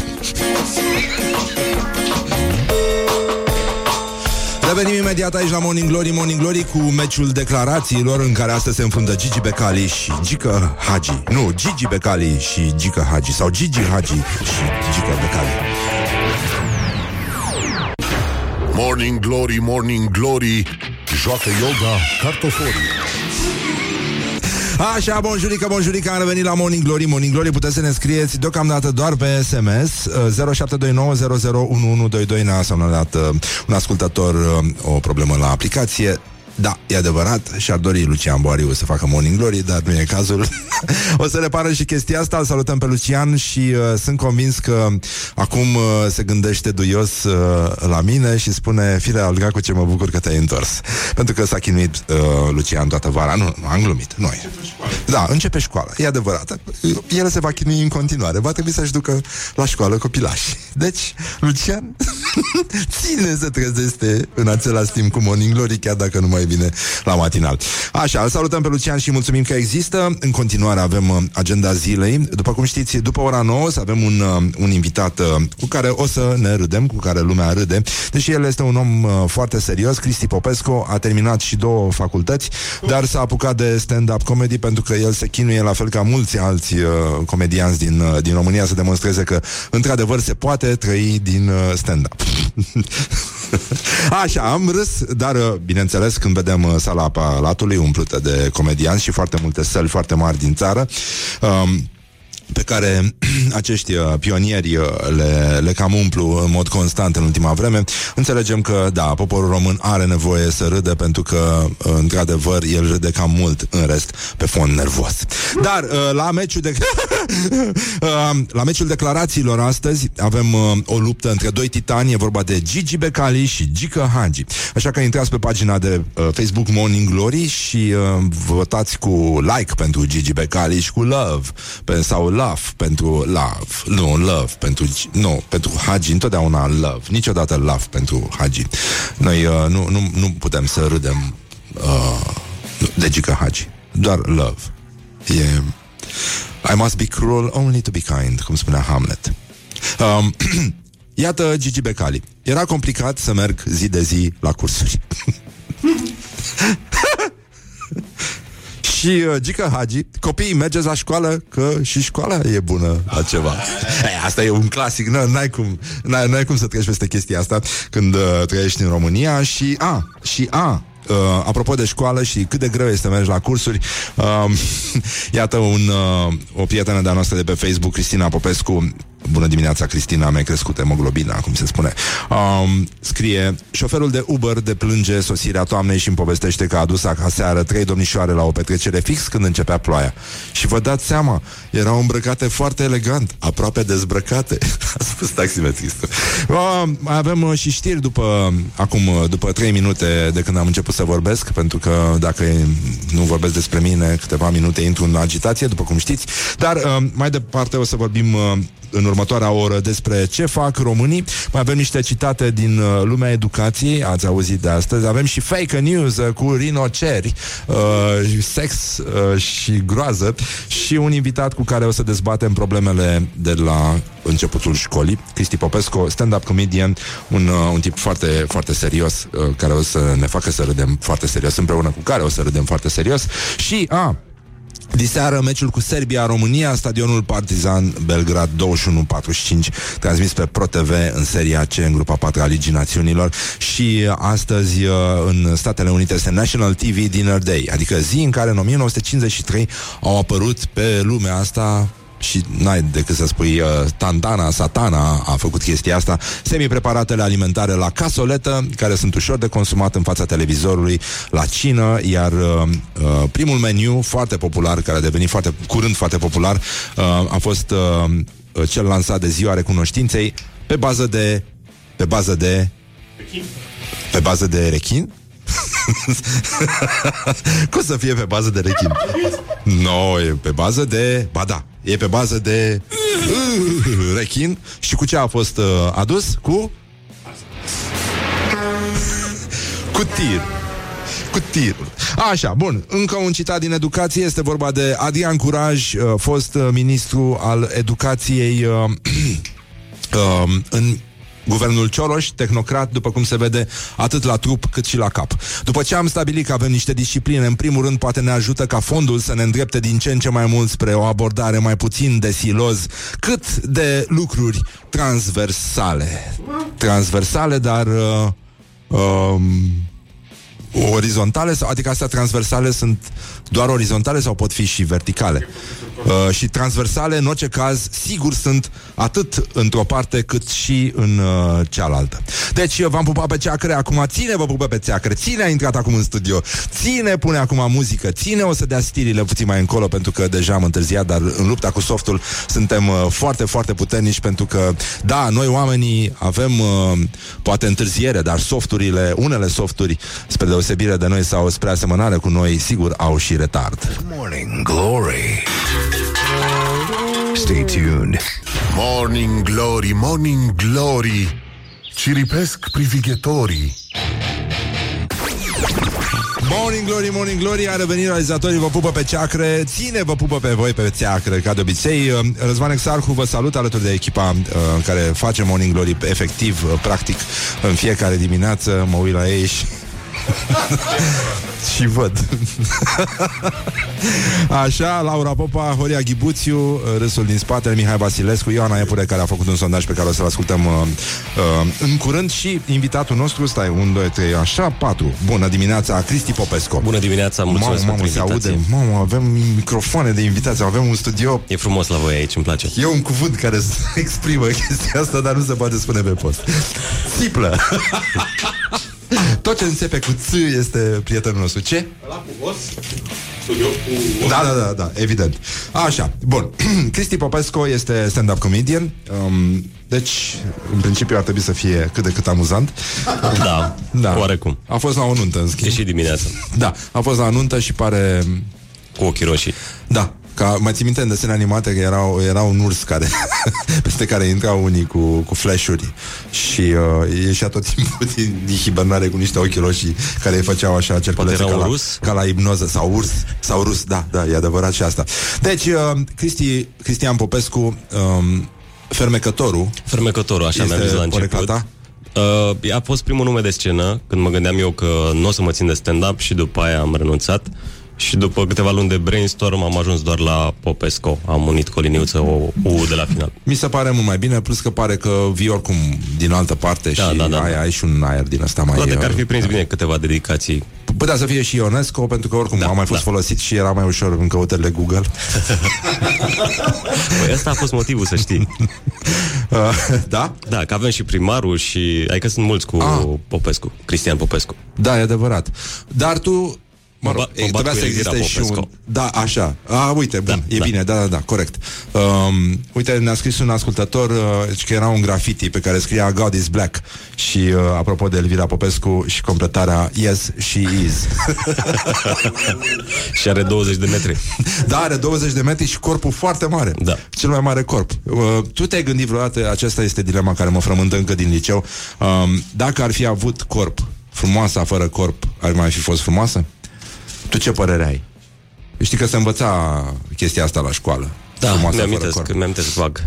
Revenim imediat aici la Morning Glory Morning Glory cu meciul declarațiilor În care astăzi se înfruntă Gigi Becali și Gica Hagi Nu, Gigi Becali și Gica Hagi Sau Gigi Hagi și Gica Becali Morning Glory, Morning Glory Joacă yoga cartoforii. Așa, bonjurică, bonjurică, am revenit la Morning Glory. Morning Glory, puteți să ne scrieți deocamdată doar pe SMS uh, 0729001122 Ne-a semnalat uh, un ascultător uh, o problemă la aplicație da, e adevărat și-ar dori Lucian Boariu să facă Morning Glory, dar nu e cazul. <laughs> o să repară și chestia asta, îl salutăm pe Lucian și uh, sunt convins că acum uh, se gândește duios uh, la mine și spune, fire alga cu ce mă bucur că te-ai întors. Pentru că s-a chinuit uh, Lucian toată vara. Nu, nu, am glumit, noi. Da, începe școala, e adevărat. El se va chinui în continuare, va trebui să-și ducă la școală copilași. Deci, Lucian, <laughs> ține să trezește în același timp cu Morning Glory, chiar dacă nu mai mai bine la matinal. Așa, îl salutăm pe Lucian și mulțumim că există. În continuare avem uh, agenda zilei. După cum știți, după ora 9 avem un, uh, un invitat uh, cu care o să ne râdem, cu care lumea râde. Deși el este un om foarte serios, Cristi Popescu, a terminat și două facultăți, dar s-a apucat de stand-up comedy pentru că el se chinuie la fel ca mulți alți uh, comedianți din, uh, din România să demonstreze că într-adevăr se poate trăi din uh, stand-up. <laughs> Așa, am râs, dar bineînțeles când vedem uh, sala Palatului umplută de comedianți și foarte multe săli foarte mari din țară. Um, pe care <clears throat> acești uh, pionieri uh, le, le cam umplu în mod constant în ultima vreme, înțelegem că, da, poporul român are nevoie să râdă pentru că, uh, într-adevăr, el râde cam mult în rest pe fond nervos. Dar uh, la meciul de <laughs> uh, la meciul declarațiilor astăzi avem uh, o luptă între doi titani, e vorba de Gigi Becali și Gica Hagi. Așa că intrați pe pagina de uh, Facebook Morning Glory și uh, votați cu like pentru Gigi Becali și cu love pe, sau love pentru love. Nu, love pentru nu, pentru Hagi întotdeauna love. Niciodată love pentru Hagi. Noi uh, nu, nu, nu putem să râdem uh, de Gica Hagi. Doar love. E I must be cruel only to be kind, cum spunea Hamlet. Um, <clears throat> iată Gigi Becali. Era complicat să merg zi de zi la cursuri. <laughs> Și uh, Gica Hagi, copiii mergeți la școală Că și școala e bună la ceva. <laughs> Ei, Asta e un clasic n- N-ai cum, n-ai, n-ai cum să treci peste chestia asta Când uh, trăiești în România. Și a, și a Uh, apropo de școală și cât de greu este să mergi la cursuri, uh, <laughs> iată un, uh, o prietenă de-a noastră de pe Facebook, Cristina Popescu, Bună dimineața, Cristina, mi-a crescut hemoglobina, cum se spune. Um, scrie, șoferul de Uber deplânge sosirea toamnei și îmi povestește că a adus aseară trei domnișoare la o petrecere fix când începea ploaia. Și vă dați seama, erau îmbrăcate foarte elegant, aproape dezbrăcate. <laughs> a spus taximetristul. Uh, mai avem uh, și știri după, acum, uh, după trei minute de când am început să vorbesc, pentru că dacă nu vorbesc despre mine câteva minute intru în agitație, după cum știți. Dar uh, mai departe o să vorbim uh, în următoarea oră despre ce fac românii. Mai avem niște citate din uh, lumea educației, ați auzit de astăzi. Avem și fake news uh, cu rinoceri, uh, sex uh, și groază și un invitat cu care o să dezbatem problemele de la începutul școlii. Cristi Popescu, stand-up comedian, un, uh, un tip foarte, foarte serios, uh, care o să ne facă să râdem foarte serios, împreună cu care o să râdem foarte serios. Și, a, Diseară, meciul cu Serbia-România, stadionul Partizan Belgrad 21-45, transmis pe ProTV în seria C, în grupa 4 a Ligii Națiunilor. Și astăzi uh, în Statele Unite este National TV Dinner Day, adică zi în care în 1953 au apărut pe lumea asta și n-ai decât să spui uh, Tantana, Satana a făcut chestia asta Semi-preparatele alimentare la casoletă Care sunt ușor de consumat în fața televizorului La cină Iar uh, uh, primul meniu foarte popular Care a devenit foarte curând foarte popular uh, A fost uh, cel lansat de ziua recunoștinței Pe bază de Pe bază de Pe bază de rechin? <laughs> Cum să fie pe bază de rechin? <laughs> No, e pe bază de... Ba da, e pe bază de uh, rechin. Și cu ce a fost uh, adus? Cu... Cu tir. Cu tirul. Așa, bun, încă un citat din educație. Este vorba de Adrian Curaj uh, Fost uh, ministru al educației uh, <clears throat> uh, În Guvernul Cioloș, tehnocrat, după cum se vede, atât la trup cât și la cap. După ce am stabilit că avem niște discipline, în primul rând poate ne ajută ca fondul să ne îndrepte din ce în ce mai mult spre o abordare mai puțin de siloz, cât de lucruri transversale. Transversale, dar... Uh, um, orizontale, sau, adică astea transversale sunt doar orizontale sau pot fi și verticale. Uh, și transversale, în orice caz, sigur sunt atât într-o parte cât și în uh, cealaltă. Deci eu v-am pupat pe ceacre, acum ține vă pupă pe ceacre, ține a intrat acum în studio, ține pune acum muzică, ține o să dea stirile puțin mai încolo pentru că deja am întârziat, dar în lupta cu softul suntem uh, foarte, foarte puternici pentru că, da, noi oamenii avem uh, poate întârziere, dar softurile, unele softuri, spre deosebire de noi sau spre asemănare cu noi, sigur au și retard. Morning Glory. Stay tuned. Morning Glory, Morning Glory. Ciripesc privighetorii. Morning Glory, Morning Glory, a revenit realizatorii, vă pupă pe ceacre, ține vă pupă pe voi pe ceacre, ca de obicei. Uh, Răzvan Exarhu vă salut alături de echipa uh, în care face Morning Glory efectiv, uh, practic, în fiecare dimineață, mă uit la ei și <laughs> și văd. Așa, Laura Popa, Horia Ghibuțiu, râsul din spate, Mihai Vasilescu, Ioana Epure, care a făcut un sondaj pe care o să-l ascultăm uh, uh, în curând și invitatul nostru, stai, 1, 2, 3, așa, 4. Bună dimineața, Cristi Popescu. Bună dimineața, mulțumesc mamă, mamă, pentru se aude, invitație. mamă, avem microfoane de invitație, avem un studio. E frumos la voi aici, îmi place. E un cuvânt care <laughs> se exprimă chestia asta, dar nu se poate spune pe post. Țiplă. <laughs> Tot ce începe cu ț este prietenul nostru. Ce? La cu os, studio cu... Da, da, da, da, evident. Așa, bun. <clears throat> Cristi Popescu este stand-up comedian. Um, deci, în principiu ar trebui să fie cât de cât amuzant. <laughs> Da, da. oarecum. A fost la o nuntă, în schimb. E și dimineața. Da, a fost la o nuntă și pare... Cu ochii roșii. Da, ca, mai ții minte în desene animate că era, era un urs care <laughs> peste care intrau unii cu, cu flash-uri și uh, ieșea tot timpul din, din hibernare cu niște ochi roșii care îi făceau așa cerculețe era ca, un la, rus? ca la ipnoză sau urs, sau rus, da, da, e adevărat și asta. Deci, uh, Cristi, Cristian Popescu, um, fermecătorul, Fermecătorul, așa Este mi-am zis la porecla început. ta? Uh, a fost primul nume de scenă când mă gândeam eu că nu o să mă țin de stand-up și după aia am renunțat și după câteva luni de brainstorm am ajuns doar la Popesco. Am unit cu o liniuță o U de la final. mi se pare mult mai bine, plus că pare că vii oricum din altă parte Da, și da, da, ai, da. ai și un aer din ăsta mai... Poate că ar uh, fi prins bine câteva dedicații. Putea să fie și Ionesco, pentru că oricum Da, a mai fost da. folosit și era mai ușor în căutările Google. Păi ăsta a fost motivul, să știi. <laughs> Uh, da? Da, că avem și primarul și... Adică sunt mulți cu Ah. Popescu, Cristian Popescu. Da, e adevărat. Dar tu... Mă rog, bat- mă e, bat trebuia cu să Elvira existe și Popescu. un... Da, așa. A, uite, bun, Da, e da. bine, da, da, da, corect. Um, uite, ne-a scris un ascultător uh, că era un graffiti pe care scria God is black și uh, apropo de Elvira Popescu și completarea Yes, she is. <laughs> și are 20 de metri. Da, are 20 de metri și corpul foarte mare. Da. Cel mai mare corp. Uh, tu te-ai gândit vreodată, aceasta este dilema care mă frământă încă din liceu, um, dacă ar fi avut corp, frumoasa fără corp, ar mai fi fost frumoasă? Tu ce părere ai? Știi că se învăța chestia asta la școală. Da, Frumoasă fără mi-amintesc, corp. mi-amintesc vag.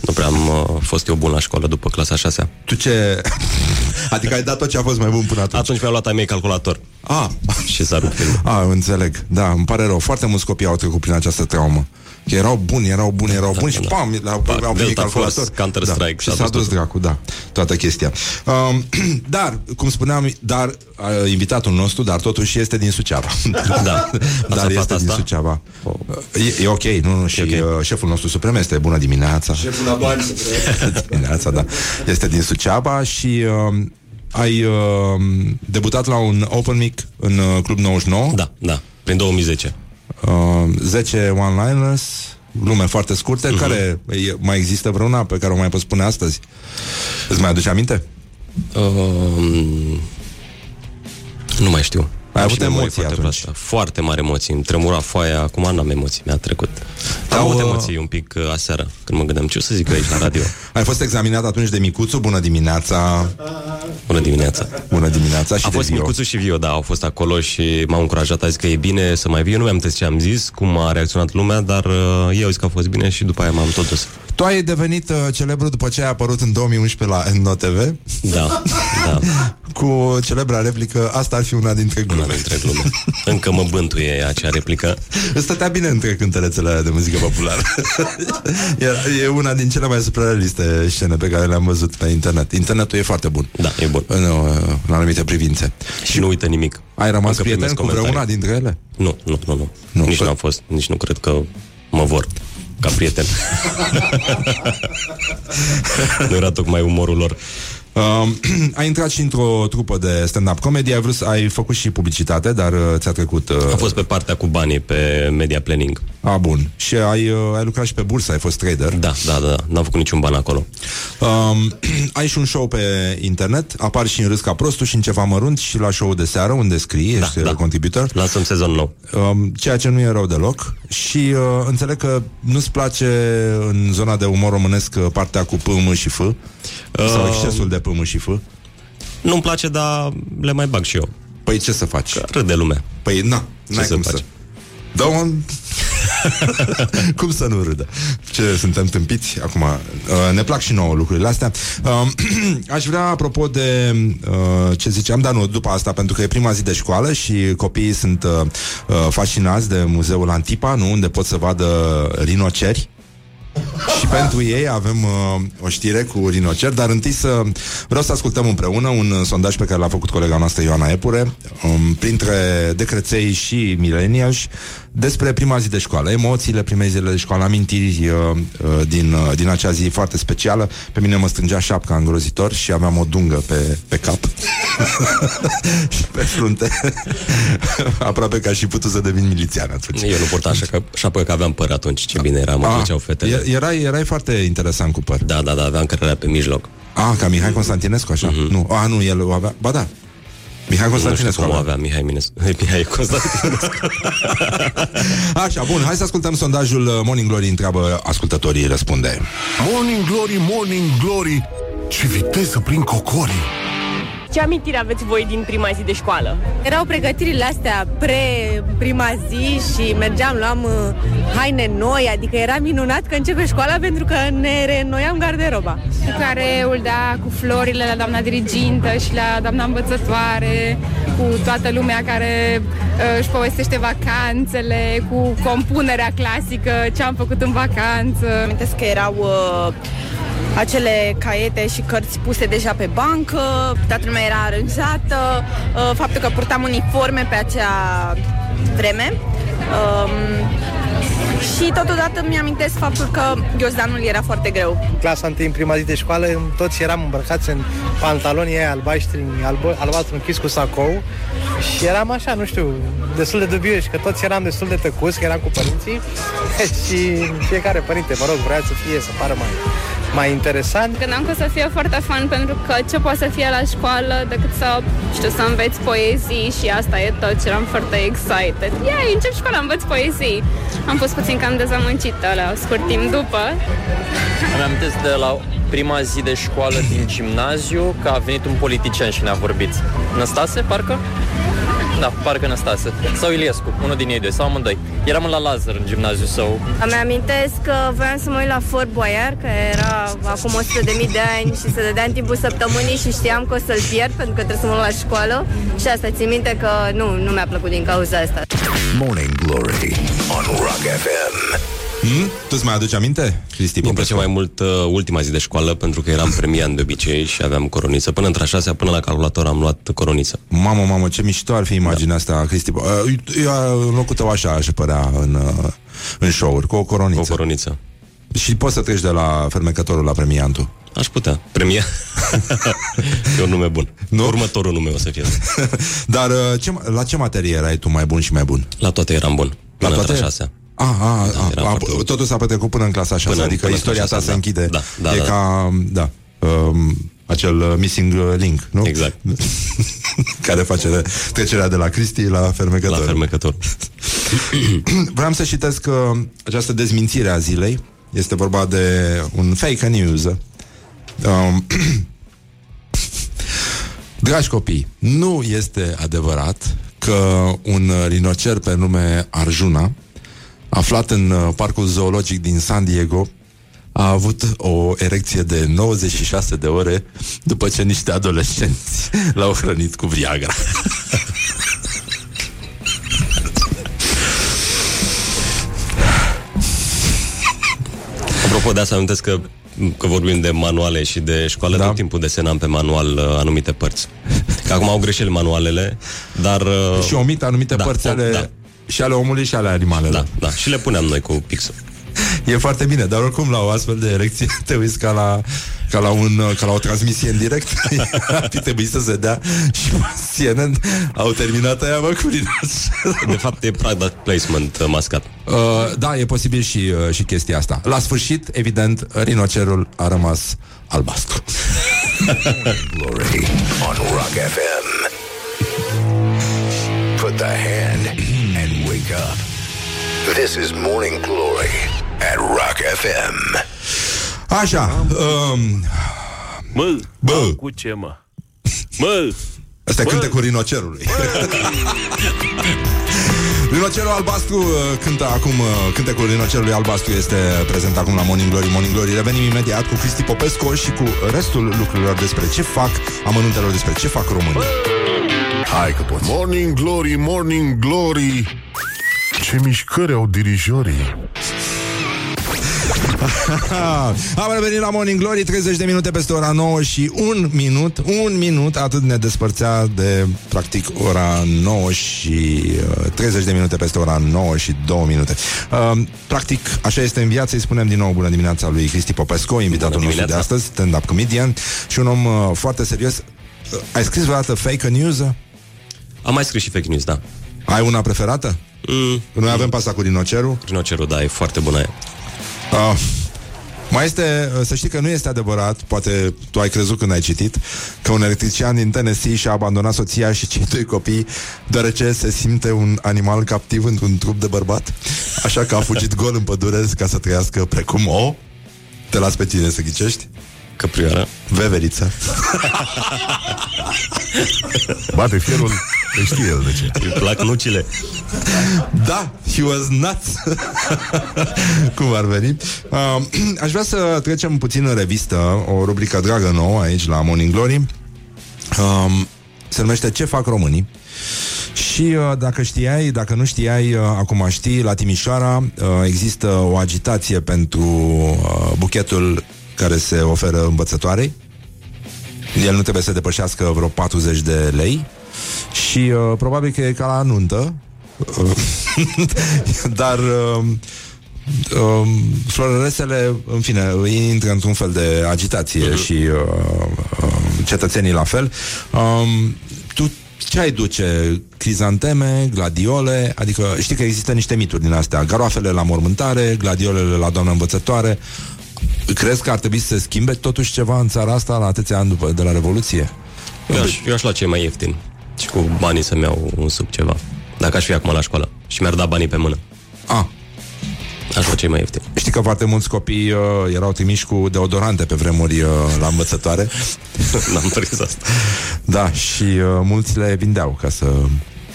Nu prea am uh, fost eu bun la școală după clasa 6 Tu ce... <laughs> adică ai dat tot ce a fost mai bun până atunci. Atunci mi-au luat ai mei calculator. Ah, Și s-a rupt filmul. ah, înțeleg. Da, îmi pare rău. Foarte mulți copii au trecut prin această traumă. Că erau buni, erau buni, erau buni și da. pam, la, Pa, au primit Delta calculator. Force, Counter-Strike, da. s-a și s-a dus dus totul. dracu, da, toată chestia. Um, <clears throat> dar, cum spuneam, dar uh, invitatul nostru, dar totuși este din Suceava. <laughs> Da. <laughs> Ați dar aflat este din asta? Suceava. E, e ok, nu, nu, și ok. uh, șeful nostru suprem este bună dimineața. Șeful la bani <laughs> să trăiască. dimineața, da. Este din Suceava și uh, ai uh, debutat la un open mic în uh, Club 99. Da, da, prin 2010. Uh, 10 one-liners, glume foarte scurte, Mhm. uh-huh. care e, mai există vreuna pe care o mai poți spune astăzi? Îți mai aduce aminte? Uh, nu mai știu. Ai Am avut și memorie emoții foarte atunci. proastă. Foarte mari emoții. Îmi tremura foaia, acum n-am emoții, mi-a trecut. Am Au, avut uh, emoții un pic uh, aseară, când mă gândeam ce o să zic eu aici la radio. <laughs> Ai fost examinat atunci de Micuțu, bună dimineața, <laughs> Bună dimineața. bună dimineața și A de fost Vio. Micuțu și Vio, da, au fost acolo și m-au încurajat, a zis că e bine să mai vii. Eu nu mi-am ce am zis, cum a reacționat lumea, dar uh, ei au zis că a fost bine și după aia m-am tot dus. Tu ai devenit uh, celebru după ce ai apărut în 2011 la NOTV Da, da, <laughs> cu celebra replică Asta ar fi una dintre una glume. dintre glume. Încă mă bântuie acea replică. Îți stătea bine între cântărețele alea de muzică populară. <laughs> e, e una din cele mai suprarealiste scene pe care le-am văzut pe internet. Internetul e foarte bun. Da, e bun. În, uh, în anumite privințe. Și nu uită nimic. Ai rămas Încă prieten primesc cu vreuna comentarii. dintre ele? Nu, nu, nu, nu. Nu, nici că- nu am fost, nici nu cred că mă vor ca prieten. <laughs> nu era tocmai umorul lor. Um, <clears throat> ai intrat și într-o trupă de stand-up comedy, ai, vrut, să- ai făcut și publicitate, dar uh, ți-a trecut... Uh, A fost pe partea cu banii, pe media planning. A, bun. Și ai, uh, ai lucrat și pe bursă, ai fost trader. Da, da, da, n-am făcut niciun ban acolo. Um, <clears throat> ai și un show pe internet, apar și în Râs ca prostul și în ceva mărunt și la show de seară, unde scrii, ești da. da. contributor. Lansăm sezon nou. Um, ceea ce nu e rău deloc și uh, înțeleg că nu-ți place în zona de umor românesc uh, partea cu PM și F uh, sau excesul de PM și F. Nu-mi place, dar le mai bag și eu. Păi ce să faci? Că râde lumea. Păi na, n-ai să cum faci? să... Dă un... <laughs> Cum să nu râdă? Ce, suntem tâmpiți? Acum, uh, ne plac și nouă lucrurile astea. Uh, <clears throat> aș vrea, apropo de uh, ce ziceam, dar nu, după asta, pentru că e prima zi de școală și copiii sunt uh, uh, fascinați de muzeul Antipa, nu? Unde pot să vadă rinoceri. Și pentru ei avem uh, o știre cu rinocer, dar întâi să vreau să ascultăm împreună un uh, sondaj pe care l-a făcut colega noastră Ioana Epure, um, printre decreței și mileniași, despre prima zi de școală, emoțiile primei zile de școală, amintiri uh, uh, din, uh, din acea zi foarte specială. Pe mine mă strângea șapca îngrozitor și aveam o dungă pe, pe cap <laughs> și pe frunte. <laughs> Aproape că aș fi putut să devin milițian atunci. Eu nu purtam așa că, șapcă că aveam păr atunci, ce bine era, mă Ah, plăceau fetele. e- Erai, erai foarte interesant cu păr. Da, da, da, aveam cărarea pe mijloc. Ah, ca Mihai Constantinescu, așa? Mhm. Nu, a, nu, el o avea... Ba da. Mihai Nu știu Constantinescu cum o avea. avea Mihai, Mines... <laughs> Mihai Constantinescu. <laughs> Așa, bun, hai să ascultăm sondajul uh, Morning Glory întreabă ascultătorii răspunde. Morning Glory, Morning Glory Ce viteză prin cocorii Ce amintiri aveți voi din prima zi de școală? Erau pregătirile astea pre-prima zi și mergeam, luam uh, haine noi, adică era minunat că începe școala pentru că ne reînnoiam garderoba. Careul, da, cu florile la doamna dirigintă și la doamna învățătoare, cu toată lumea care uh, își povestește vacanțele, cu compunerea clasică, ce am făcut în vacanță. Amintesc că erau uh, acele caiete și cărți puse deja pe bancă, toată lumea era aranjată, uh, faptul că purtam uniforme pe acea vreme. Um, și totodată mi-amintesc faptul că ghiozdanul era foarte greu. Clasa 1 în prima zi de școală, toți eram îmbrăcați în pantalonii aia albaștri, alb- albastru închis cu sacou și eram așa, nu știu, destul de dubioși, că toți eram destul de tăcuți, că eram cu părinții <laughs> și fiecare părinte, mă rog, vrea să fie, să pară mai, mai interesant. Gândeam că o să fie foarte fun pentru că ce poate să fie la școală decât să, știu, să înveți poezii și asta e tot și eram foarte excited. Yay, încep școala, învăț poezii. Am fost puțin cam dezamăgită la scurt timp după. Îmi amintesc de la prima zi de școală din gimnaziu că a venit un politician și ne-a vorbit. Năstase, parcă? Da, parcă Năstase. Sau Iliescu, unul din ei doi, sau amândoi. Eram la Lazar în gimnaziu său. Îmi amintesc că voiam să mă uit la Fort Boyard, că era acum 100 de mii de ani și se dădea în timpul săptămânii și știam că o să-l pierd pentru că trebuie să mă duc la școală și asta țin minte că nu, nu mi-a plăcut din cauza asta. Morning Glory on Rock FM. Hmm? Tu îți mai aduci aminte, Cristi Îmi place mai mult uh, ultima zi de școală pentru că eram premian de obicei și aveam coroniță. Până între a șasea, până la calculator am luat coroniță. Mamă, mamă, ce mișto ar fi imaginea asta, Cristi. Uh, Eu în locul tău așa aș părea în, uh, în show-uri, cu o coroniță. Cu o coroniță. Și poți să treci de la fermecătorul la premiantul. Aș putea. Premia. <laughs> e un nume bun. Nu? Următorul nume o să fie. <laughs> Dar uh, ce, la ce materie erai tu mai bun și mai bun? La toate eram bun. La Până toate? între a șasea. A, a, Da, a, eram a, foarte bun. totul s-a petrecut până în clasa 6, Până- adică până istoria în ta clasa se șasea, închide. da. Da, e da, da. ca, da, um, acel uh, missing uh, link, nu? Exact. <laughs> Care face trecerea de la Cristi la fermecător. La fermecător. <clears throat> Vreau să citesc uh, această dezmințire a zilei. Este vorba de un fake news. Um, <clears throat> Dragi copii, nu este adevărat că un rinocer pe nume Arjuna, aflat în uh, parcul zoologic din San Diego, a avut o erecție de 96 de ore după ce niște adolescenți <laughs> l-au hrănit cu Viagra. <laughs> Apropo de asta, amintesc că că vorbim de manuale și de școală, da. tot timpul desenam pe manual uh, anumite părți. Că acum au greșeli manualele, dar... Uh, și omit anumite da, părți o- ale, da. Și ale omului și ale animalelor. Da, da, și le puneam noi cu pixul. E foarte bine, dar oricum la o astfel de erecție <laughs> te uiți ca la, ca la, un, ca la o transmisie în direct. <laughs> Ar fi trebuit să se dea și pe CNN au terminat aia, mă, cu rinocer. De fapt, e product placement uh, mascat. Uh, da, e posibil și, uh, și chestia asta. La sfârșit, evident, rinocerul a rămas albastru. <laughs> Glory on Rock FM. Put the hand and wake up. This is Morning Glory at Rock FM. Așa, um, Mă, Bă. cu ce, mă? Mă! Asta e cântecul rinocerului. <laughs> Rinocerul albastru uh, cântă acum, uh, cântecul Rinocerului albastru este prezent acum la Morning Glory. Morning Glory, revenim imediat cu Cristi Popescu și cu restul lucrurilor despre ce fac, amănuntelor despre ce fac românii. Hai că poți. Morning Glory, Morning Glory. Ce mișcări au dirijorii. <laughs> Am revenit la Morning Glory 30 de minute peste ora 9 și un minut Un minut atât ne despărțea de Practic ora 9 și uh, 30 de minute peste ora 9 și 2 minute uh, Practic așa este în viață Îi spunem din nou bună dimineața lui Cristi Popescu Invitatul nostru de astăzi Stand-up comedian Și un om uh, foarte serios uh, Ai scris vreodată fake news? Am mai scris și fake news, da. Ai una preferată? Mm, Noi avem pasta cu rinocerul Rinocerul, da, e foarte bună aia. Uh, mai este, să știi că nu este adevărat, poate tu ai crezut când ai citit, că un electrician din Tennessee și-a abandonat soția și cei doi copii deoarece se simte un animal captiv într-un trup de bărbat, așa că a fugit gol în pădure ca să trăiască precum o... Te las pe tine să ghicești? Căprioară. Veveriță. Bate fierul, îi știe el de ce. Îi plac nucile. Da, he was nuts Cum ar veni uh, Aș vrea să trecem puțin în revistă O rubrică dragă nouă aici la Morning Glory uh, Se numește Ce fac românii și uh, dacă știai, dacă nu știai, uh, acum știi, la Timișoara uh, există o agitație pentru uh, buchetul care se oferă învățătoarei. El nu trebuie să depășească vreo 40 de lei și uh, probabil că e ca la nuntă, Uh, <laughs> dar uh, uh, florăresele, în fine, intră într-un fel de agitație uh-huh. și uh, uh, cetățenii la fel. Um, tu ce ai duce? Crizanteme, gladiole, adică știi că există niște mituri din astea. Garoafele la mormântare, gladiolele la doamnă învățătoare. Crezi că ar trebui să se schimbe totuși ceva în țara asta la atâția ani după, de la Revoluție? Eu aș, eu aș lua ce mai ieftin și cu banii să-mi iau un suc ceva. Dacă aș fi acum la școală și mi-ar da banii pe mână. A. Aș lua ce mai ieftin. Știi că foarte mulți copii uh, erau trimiși cu deodorante pe vremuri uh, la învățătoare. <laughs> N-am prins asta. Da, și uh, mulți le vindeau ca să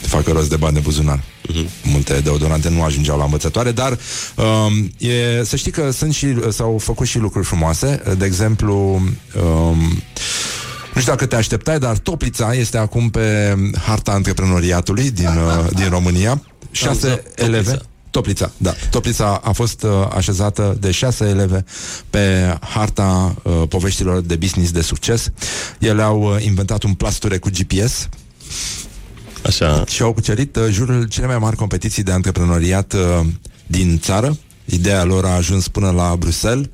facă rost de bani de buzunar. Uh-huh. Multe deodorante nu ajungeau la învățătoare, dar um, e, să știi că sunt și, s-au făcut și lucruri frumoase. De exemplu, um, nu știu dacă te așteptai, dar Toplița este acum pe harta antreprenoriatului din, uh, din România. Șase Da, eleve. Toplița. Toplița, da. Toplița a fost uh, așezată de șase eleve pe harta uh, poveștilor de business de succes. Ele au uh, inventat un plasture cu GPS Așa. și au cucerit uh, jurul cele mai mari competiții de antreprenoriat uh, din țară. Ideea lor a ajuns până la Bruxelles.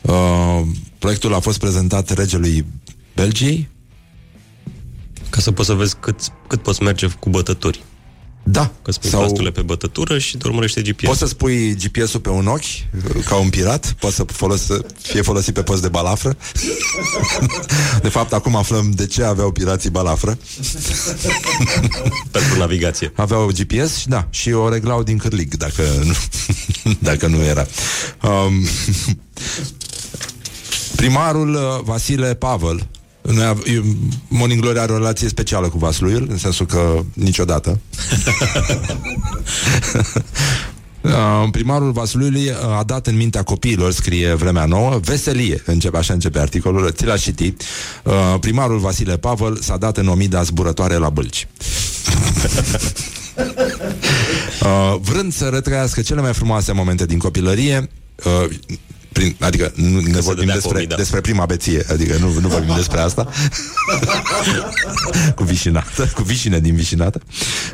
Uh, proiectul a fost prezentat regelui Belgiei. Ca să poți să vezi cât, cât poți merge cu bătături. Da. Că spui Sau- Sau... plastule pe bătătură și te urmărește GPS. Poți să spui GPS-ul pe un ochi, ca un pirat, poți să folos, fie folosit pe post de balafră. De fapt, acum aflăm de ce aveau pirații balafră. Pentru navigație. Aveau GPS și da, și o reglau din cârlig, dacă nu, <laughs> dacă nu era. Um, <laughs> primarul uh, Vasile Pavel noi ave- eu- Morning Glory are o relație specială cu Vasluiul, în sensul că niciodată. <laughs> Uh, primarul Vasluiului uh, a dat în mintea copiilor, scrie Vremea Nouă, veselie, începe, așa începe articolul, ți l-aș citi. Uh, primarul Vasile Pavel s-a dat în omida zburătoare la bâlci. <laughs> Uh, vrând să retrăiască cele mai frumoase momente din copilărie, uh, prin, adică nu ne vorbim dădea cu despre, omida. despre prima beție, adică nu, nu vorbim despre asta. <laughs> cu vișinată, cu vișine din vișinată.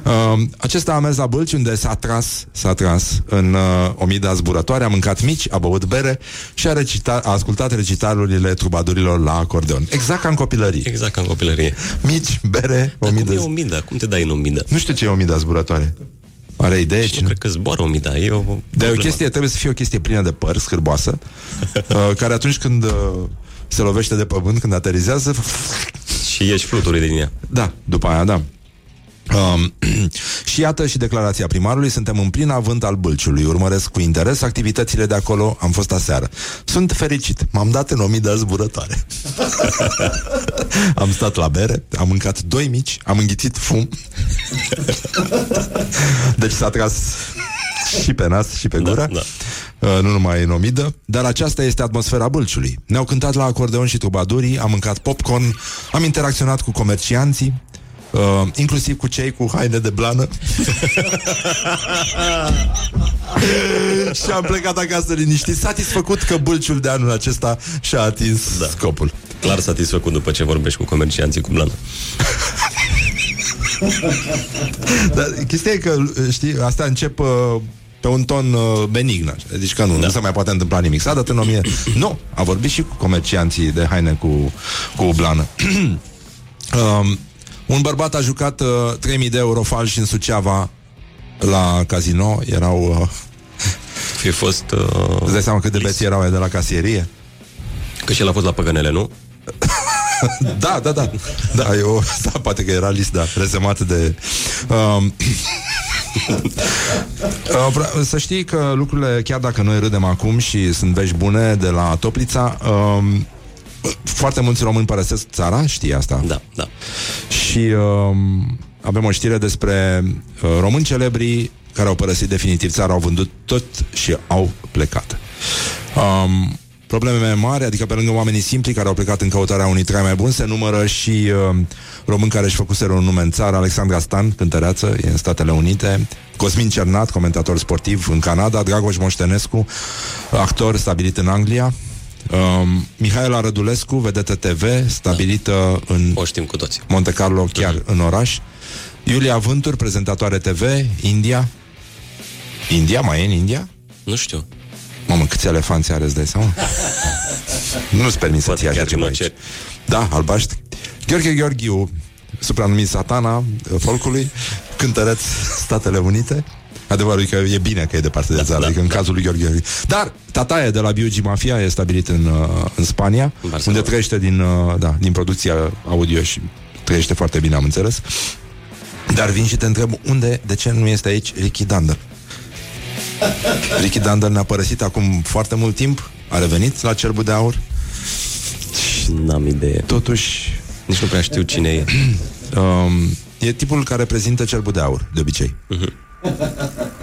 Uh, acesta a mers la Bâlci unde s-a tras, s-a tras în uh, omida zburătoare, a mâncat mici, a băut bere și a, recita, a ascultat recitalurile trubadurilor la acordeon. Exact ca în copilărie. Exact ca în copilărie. Mici, bere, Dar cum omidă. e omida? Cum te dai în omida? Nu știu ce e omida zburătoare. Are idee? Și nu cred că zboară omida. E o De o problemă. chestie, trebuie să fie o chestie plină de păr, scârboasă, <laughs> uh, care atunci când uh, se lovește de pământ, când aterizează, Și ieși fluturi din ea. da, după aia, da. Um, <clears throat> și iată și declarația primarului Suntem în plin avânt al Bâlciului. Urmăresc cu interes activitățile de acolo. Am fost aseară. Sunt fericit, m-am dat în o mii de zburătoare. <laughs> Am stat la bere Am mâncat doi mici Am înghițit fum. <laughs> Deci s-a tras și pe nas și pe gură. Da, Uh, nu numai în omidă, dar aceasta este atmosfera Bâlciului. Ne-au cântat la acordeon și trubadurii, am mâncat popcorn, am interacționat cu comercianții, uh, inclusiv cu cei cu haine de blană. <laughs> și am plecat acasă liniștit, satisfăcut că Bâlciul de anul acesta și-a atins da. scopul. Clar satisfăcut după ce vorbești cu comercianții cu blană. <laughs> Dar chestia e că, știi, asta încep uh, pe un ton uh, benign. așa. Deci că nu, da. nu se mai poate întâmpla nimic. S-a dat în 1000. <clears throat> Nu, a vorbit și cu comercianții de haine cu, cu blană. <clears throat> um, un bărbat a jucat uh, 3000 de euro falși în Suceava la casino. Erau... Uh, <laughs> Fi fost... Uh, îți dai seama cât de beți erau aia de la casierie? Că și el a fost la păgânele, nu? <laughs> da, da, da. Da, eu, <laughs> da, poate că era list, da, rezemat de... Um, Uh, vre- Să știi că lucrurile, chiar dacă noi râdem acum și sunt vești bune de la Toplița, um, foarte mulți români părăsesc țara, știi asta? Da, da. Și um, avem o știre despre uh, români celebri care au părăsit definitiv țara, au vândut tot și au plecat. Um, probleme mari, adică pe lângă oamenii simpli care au plecat în căutarea unui trai mai bun, se numără și uh, români care își făcuseră un nume în țară, Alexandra Stan, cântăreață, e în Statele Unite, Cosmin Cernat, comentator sportiv în Canada, Dragoș Moștenescu, actor stabilit în Anglia, um, Mihaela Rădulescu, vedetă TV, stabilită în O știm cu toții. Monte Carlo, chiar în oraș, Iulia Vântur, prezentatoare TV, India, India, mai e în India? Nu știu. Mamă, câți elefanți are, îți dai seama? <laughs> Nu-ți permis să-ți iei așa ceva aici. Da, albaștri. Gheorghe Gheorghiu, supranumit satana uh, folcului, cântăreț Statele Unite. Adevărul e că e bine că e departe de țară, da, adică în cazul lui Gheorghe Gheorghiu. Dar Tataie de la Biugi Mafia e stabilit în, uh, în Spania, unde trăiește din, uh, da, din producția audio și trăiește foarte bine, am înțeles. Dar vin și te întreb unde, de ce nu este aici Ricky Dander? <laughs> Ricky Dander ne-a părăsit acum foarte mult timp, a revenit la Cerbul de Aur. N-am idee. Totuși... Nici nu prea știu cine e. <clears throat> Um, e tipul care prezintă Cerbul de Aur, de obicei. Mhm.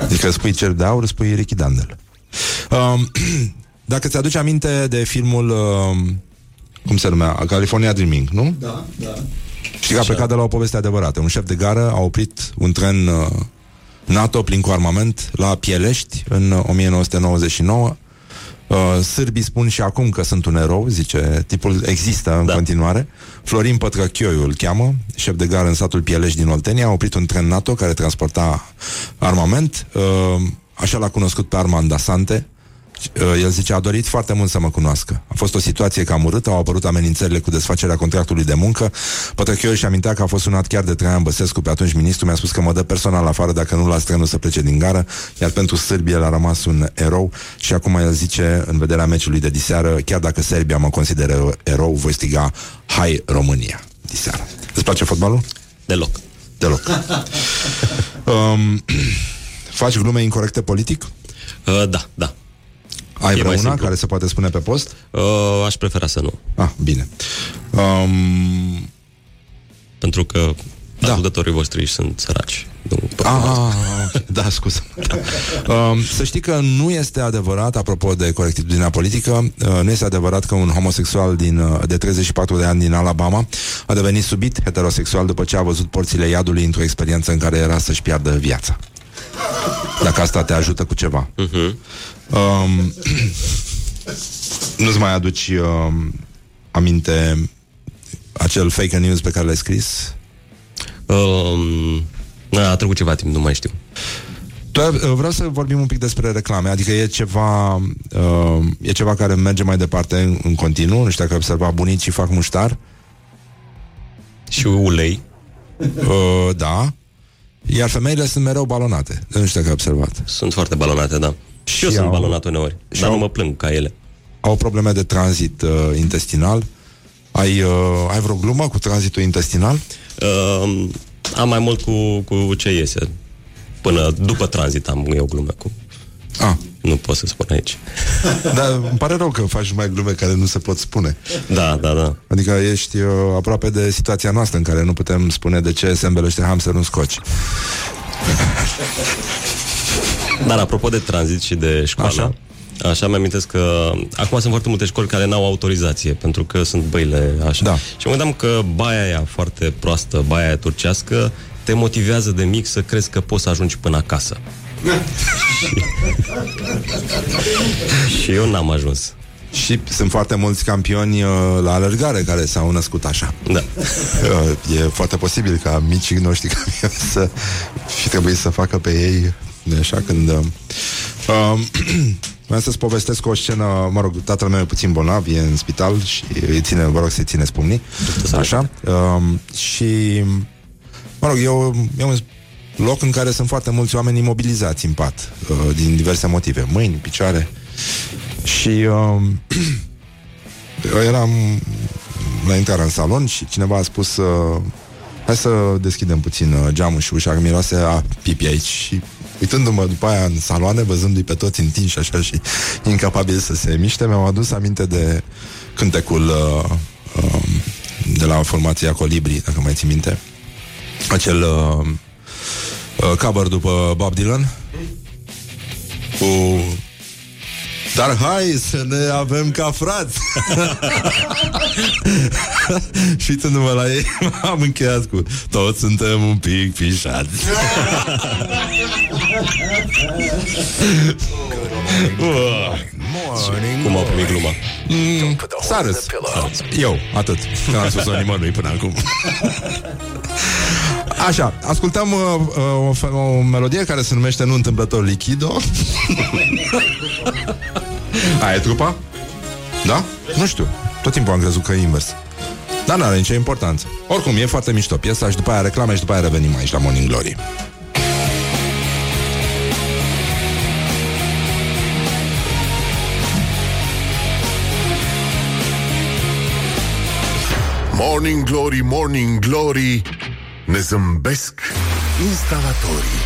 Adică spui Cerb de Aur, spui Ricky Dander. Um, <clears throat> dacă ți-aduci aminte de filmul um, cum se numea? California Dreaming, nu? Da, da. Știi că a plecat de la o poveste adevărată. Un șef de gară a oprit un tren uh, NATO plin cu armament la Pielești în uh, 1999. Uh, sârbii spun și acum că sunt un erou, zice, tipul există în da. continuare. Florin Pătrăchioiu îl cheamă, șef de gară în satul Pielești din Oltenia, a oprit un tren NATO care transporta armament. Uh, așa l-a cunoscut pe Armand Dasante, Uh, El zice, a dorit foarte mult să mă cunoască. A fost o situație cam urâtă, au apărut amenințările cu desfacerea contractului de muncă. Pătrăchiu își amintea că a fost sunat chiar de Traian Băsescu, pe atunci ministru mi-a spus că mă dă personal afară dacă nu las trenul să plece din gară, iar pentru Sârbia el a rămas un erou și acum el zice, în vederea meciului de diseară, chiar dacă Serbia mă consideră erou, voi striga Hai România diseară. Îți place fotbalul? Deloc. Deloc. <laughs> um, <clears throat> faci glume incorrecte politic? Uh, da, da. Ai E mai vreuna simplu. care se poate spune pe post? Uh, aș prefera să nu. Ah, bine. Um, Pentru că da. ascultătorii voștri sunt săraci. Nu pot Ah, să- ah, ok. da, scuză. Da. Um, să știi că nu este adevărat, apropo de corectitudinea politică, uh, nu este adevărat că un homosexual din, uh, de 34 de ani din Alabama a devenit subit heterosexual după ce a văzut porțile iadului într-o experiență în care era să-și piardă viața. Dacă asta te ajută cu ceva. Mhm. Um, <coughs> nu-ți mai aduci um, aminte acel fake news pe care l-ai scris? Um, na, a trecut ceva timp, nu mai știu. Tu, uh, vreau să vorbim un pic despre reclame, adică e ceva, uh, e ceva care merge mai departe în, în continuu, nu știu dacă ai observat, bunicii fac muștar. Și ulei. Uh, da. Iar femeile sunt mereu balonate. Nu știu dacă ai observat. Sunt foarte balonate, da. Și, eu Și sunt au- balonat uneori, și dar au- nu mă plâng ca ele. Au probleme de tranzit uh, intestinal. Ai, uh, ai vreo glumă cu tranzitul intestinal? Uh, Am mai mult cu, cu ce iese. Până după tranzit am eu glume cu... Ah. Nu pot să spun aici. <laughs> Dar îmi pare rău că faci mai glume care nu se pot spune. Da, da, da. Adică ești uh, aproape de situația noastră în care nu putem spune de ce se îmbelește hamsterul în scoci. <laughs> Dar apropo de tranzit și de școală, Așa. așa, așa mi amintesc că acum sunt foarte multe școli care n-au autorizație, pentru că sunt băile așa. Da. Și mă gândeam că baia aia foarte proastă, baia aia turcească, te motivează de mic să crezi că poți să ajungi până acasă. <laughs> și eu n-am ajuns. Și sunt foarte mulți campioni uh, la alergare care s-au născut așa. Da. <laughs> Uh, e foarte posibil ca micii noștri <laughs> campioni să fi trebuit să facă pe ei așa când... Uh, uh, <clears throat> Vreau să-ți povestesc o scenă, mă rog, tatăl meu e puțin bolnav, e în spital și îi ține, vă rog să-i țineți pumnii. Așa. Um, și, mă rog, e, o, e un loc în care sunt foarte mulți oameni imobilizați în pat, uh, din diverse motive, mâini, picioare. Și um, eu <clears throat> eram la intrarea în salon și cineva a spus uh, hai să deschidem puțin uh, geamul și ușa, că miroase a pipi aici și uitându-mă după aia în saloane, văzându-i pe toți întinși așa și incapabili să se miște, mi-am adus aminte de cântecul uh, uh, de la formația Colibri, dacă mai ții minte. Acel uh, uh, cover după Bob Dylan cu dar hai să ne avem ca frați. <laughs> Și uitându-mă la ei <laughs> Am încheiat cu Toți suntem un pic pișați <laughs> Cum au primit gluma? mm, S-a râs. Eu, atât. Că n-am spus-o nimănui până acum Așa, ascultăm uh, uh, o, fe- o melodie care se numește Nu întâmplător Lichido <laughs> Aia e trupa? Da? Nu știu. Tot timpul am crezut că e invers. Dar n-are nicio importanță. Oricum, e foarte mișto piesa și după aia reclame și după aia revenim aici la Morning Glory. Morning Glory, Morning Glory Ne zâmbesc. Instalatorii.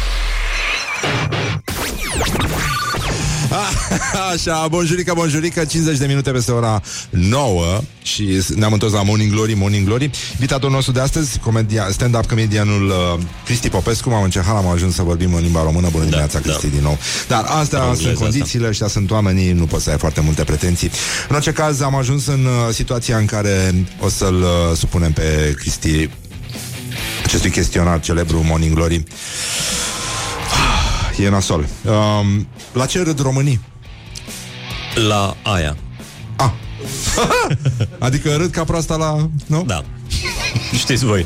<laughs> Așa, bonjurică, bonjurică 50 de minute peste ora 9 Și ne-am întors la Morning Glory, Morning Glory. Invitatul nostru de astăzi comedia, Stand-up comedianul uh, Cristi Popescu. M-am încercat, am ajuns să vorbim în limba română. Bună dimineața, Cristi, din nou. Dar astea În sunt engleză condițiile Ăștia sunt oamenii, nu poți să ai foarte multe pretenții. În orice caz, am ajuns în uh, situația în care O să-l uh, supunem pe Cristi Acestui chestionar celebru Morning Glory E nasol um, La ce râd românii? La aia. Ah. <laughs> adică râd ca proasta la... Nu? Da. Știți voi.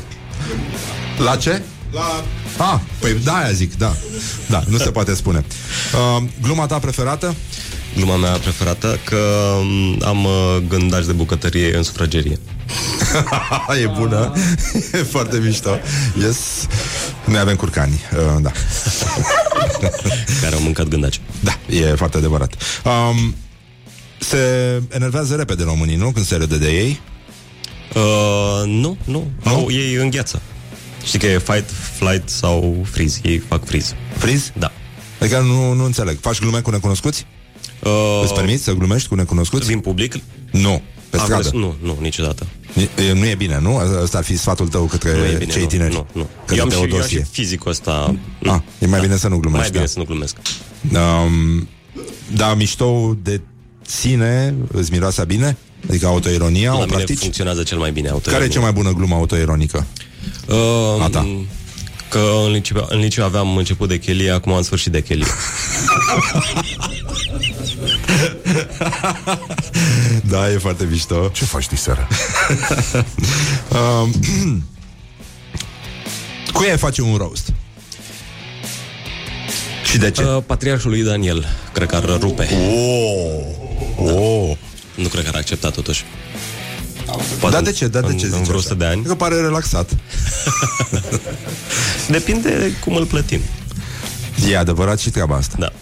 La ce? La... Ah, păi da, aia zic, da. Da, nu se poate spune. Uh, gluma ta preferată? Gluma mea preferată că m, am uh, gândaci de bucătărie în sufragerie. <laughs> e bună. e foarte mișto. Yes. Noi avem curcani, uh, da. <laughs> Care au mâncat gândaci. Da, e foarte adevărat. Um, se enervează repede românii, nu? Când se râde de ei? Uh, nu, nu. Au, ei îngheață. Știi că e fight, flight sau freeze. Ei fac freeze. Freeze? Da. Adică nu, nu înțeleg. Faci glume cu necunoscuți? Uh, Îți permiți să glumești cu necunoscuți? Din public? Nu, pe Am stradă. crezut- Nu, nu, niciodată. E, nu e bine, nu? Asta ar fi sfatul tău către Nu e bine, cei nu, tineri. nu, nu. Către Eu am, și, eu am și Teodosie. fizicul ăsta. Ah, e mai bine să nu glumești, Mai bine da. să nu glumesc. Um, da, mișto de sine îți miroase bine? Adică autoironia, La o mine practici? funcționează cel mai bine Care e cea mai bună glumă autoironică? Uh, A ta. Că în liceu, în liceu aveam început de chelie, acum am sfârșit de chelie. <laughs> <laughs> Da, e foarte mișto. Ce faci diseară? <laughs> um, Cui ai face un roast? Și de ce? Uh, patriarhul lui Daniel, cred că ar rupe. Oh. Oh. Nu cred că ar accepta totuși. Da, de ce? Da, de în, ce în zici vreo așa? 100 de ani. Că pare relaxat. <laughs> Depinde cum îl plătim. E adevărat și treaba asta. Da.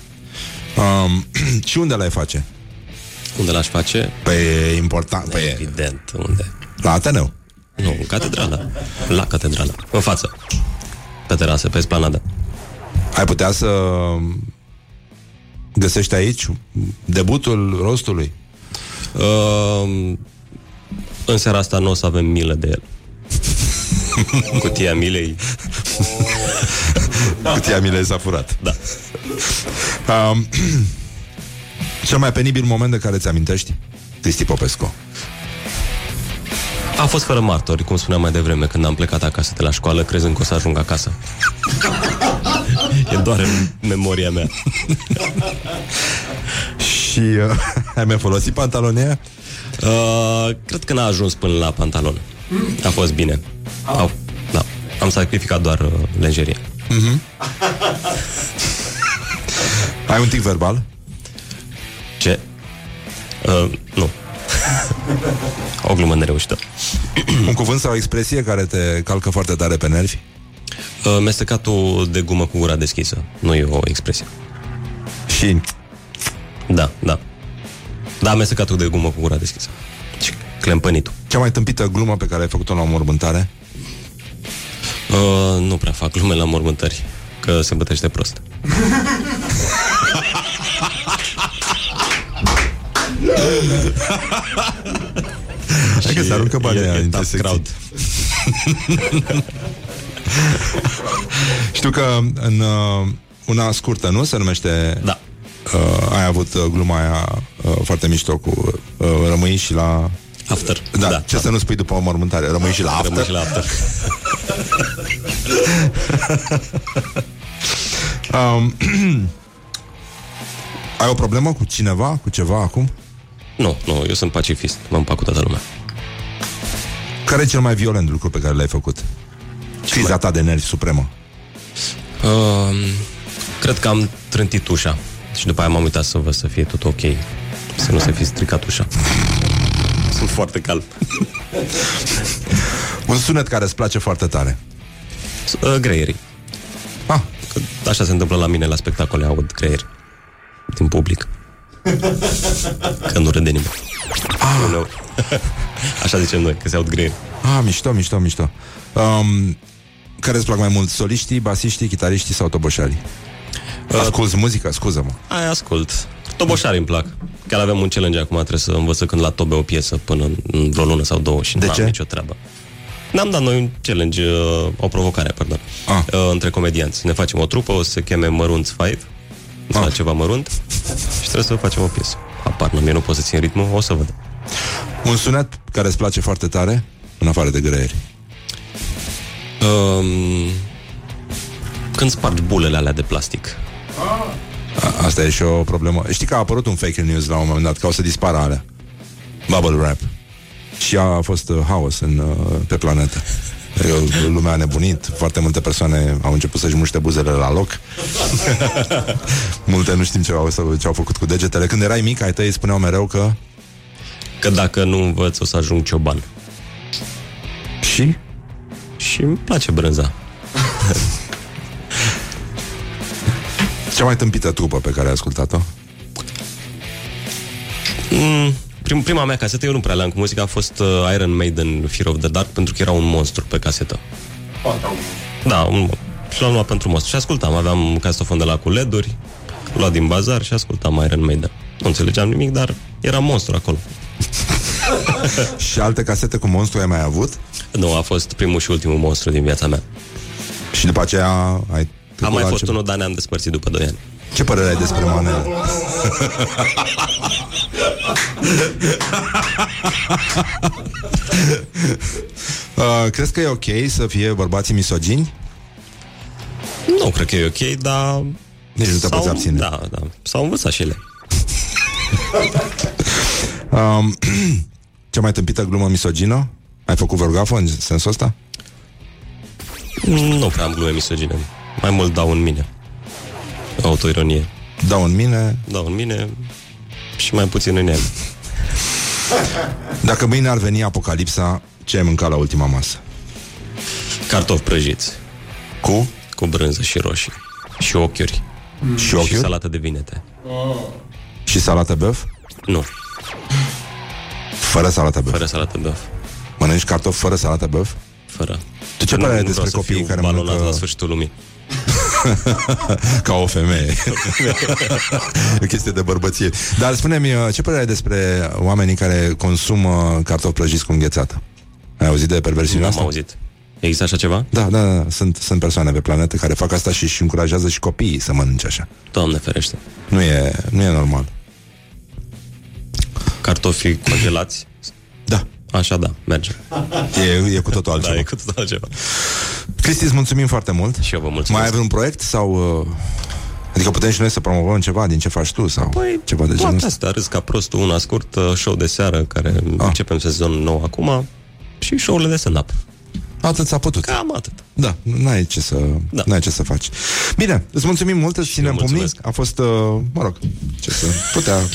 Um, <clears throat> și unde l-ai face? Unde l-aș face? Păi e important. Păi e. Evident, unde? La Ateneu. Nu, în catedrală. La catedrală. În față. Pe terasă, pe esplanadă. Ai putea să găsești aici debutul rostului? Uh, în seara asta nu o să avem milă de el. <laughs> Cutia milei. <laughs> Cutia milei s-a furat. Da. Um, <clears throat> cel mai penibil moment de care ți amintești? Cristi Popescu. A fost fără martori, cum spuneam mai devreme, când am plecat acasă de la școală, crezând că o să ajung acasă. e doar în memoria mea. Și uh, <laughs> ai mai folosit pantalonia? Uh, cred că n-a ajuns până la pantalon. A fost bine. Au, da. Am sacrificat doar uh, lenjeria. Mm-hmm. ai un tic verbal? Ce? Uh, nu. o glumă nereușită. un cuvânt sau o expresie care te calcă foarte tare pe nervi? Uh, mestecatul de gumă cu gura deschisă. Nu e o expresie. Și? Da, da. Da, mestecatul de gumă cu gura deschisă. Și clempănitul. Cea mai tâmpită glumă pe care ai făcut-o la o mormântare? Uh, nu prea fac glume la mormântări, că se bătește prost. Hai că se aruncă banii e, aia e în tough crowd. Știu că în uh, una scurtă, nu? Se numește... Da. Uh, ai avut uh, gluma aia uh, foarte mișto cu uh, rămâi și la... After. Da, da ce da. să nu spui după o mormântare? Rămâi și la after? Rămâi și la after. <laughs> um, <clears throat> ai o problemă cu cineva, cu ceva acum? Nu, nu, eu sunt pacifist. Mă împac cu toată lumea. Care e cel mai violent lucru pe care l-ai făcut? Criza mai... ta de nervi supremă. Uh, cred că am trântit ușa și după aia m-am uitat să văd să fie tot ok. Să nu se fi stricat ușa. <laughs> Sunt foarte calm. <laughs> Un sunet care îți place foarte tare. Uh, greierii. Ah. Că așa se întâmplă la mine la spectacole, aud greieri din public. <laughs> Că nu râde nimeni. Ah. Nu. <laughs> Așa zicem noi, că se aud greieri. Ah, mișto, mișto, mișto. Um, care îți plac mai mult? Soliștii, basiștii, chitariștii sau toboșarii? Uh, Asculți muzică? Scuză-mă. Ai, ascult. Toboșarii îmi plac. Chiar avem un challenge acum, trebuie să învăț când la tobe o piesă până în vreo lună sau două și de nu ce? am nicio treabă. Ne-am dat noi un challenge, uh, o provocare, pardon, ah. uh, între comedianți. Ne facem o trupă, o să se cheme Mărunți Five, sau Ah. ceva mărunt, și trebuie să facem o piesă. Apar, nu, mie nu pot să țin ritmul, o să văd. Un sunet care îți place foarte tare, în afară de greieri. Um, când spargi bulele alea de plastic. A, asta e și o problemă. Știi că a apărut un fake news la un moment dat, că o să dispară alea. Bubble wrap. Și a fost uh, haos în, uh, pe planetă. Eu, lumea a nebunit, foarte multe persoane au început să-și muște buzele la loc. <laughs> multe nu știm ce au, să- ce au făcut cu degetele. Când erai mic, ai tăi spuneau mereu că... Că dacă nu învăț, o să ajung cioban. Și? Și îmi place brânza. <laughs> Cea mai tâmpită trupă pe care ai ascultat-o? Mm, prim, prima mea casetă, eu nu prea le-am cu muzică, a fost uh, Iron Maiden Fear of the Dark, pentru că era un monstru pe casetă. Da, un, și l-am luat pentru monstru. Și ascultam, aveam casetofon de la cu LED-uri, luat din bazar și ascultam Iron Maiden. Nu înțelegeam nimic, dar era monstru acolo. <laughs> și alte casete cu monstru ai mai avut? Nu, a fost primul și ultimul monstru din viața mea. Și după aceea ai... Am mai la fost altceva? unul, dar ne-am despărțit după 2 ani. Ce părere ai despre Manel? <laughs> uh, crezi că e ok să fie bărbații misogini? Nu cred că e ok, dar... Nici nu te poți abține. Da, da. S-au învățat și ele. <laughs> Um, <clears throat> cea mai tâmpită glumă misogină? Ai făcut vreo gafă în sensul ăsta? Nu prea am glume misogine. Mai mult dau în mine. Autoironie. Dau în mine? Dau în mine și mai puțin în el. Dacă mâine ar veni apocalipsa, ce ai mâncat la ultima masă? Cartofi prăjiți. Cu? Cu brânză și roșii. Și ochiuri. Mm. Și Și ochiuri? salată de vinete. Și salată băf? Nu. Fără salată băf? Fără salată băf. Mănânci cartofi fără salată băf? Fără. Tu ce Nu- părere ai nu despre vreau să copiii fiu care balonat mănâncă... la sfârșitul lumii. <laughs> Ca o femeie. e o chestie de bărbăție. Dar spune-mi, uh, ce părere ai despre oamenii care consumă cartofi prăjiți cu înghețată? Ai auzit de perversiunea Nu am asta? auzit. Există așa ceva? Da, da, da. Sunt, sunt persoane pe planetă care fac asta și își încurajează și copiii să mănânce așa. Doamne ferește. Nu e, nu e normal. Cartofii congelați? Da. Așa da, merge. E, e cu totul altceva. Da, e cu totul altceva. Cristi, îți mulțumim foarte mult. Și eu vă mulțumesc. Mai ai vreun proiect sau... uh, Adică putem și noi să promovăm ceva din ce faci tu sau Păi, ceva de genul Toate ăsta? astea, râs ca prostul, una scurt, uh, show de seară, care ah. începem sezon nou acum, și show-urile de stand-up. Atât s-a putut. Cam atât. Da, n-ai ce să, da. n-ai ce să faci. Bine, îți mulțumim mult, îți ținem pumnii. mulțumesc. A fost, uh, mă rog, ce să... Putea... <laughs>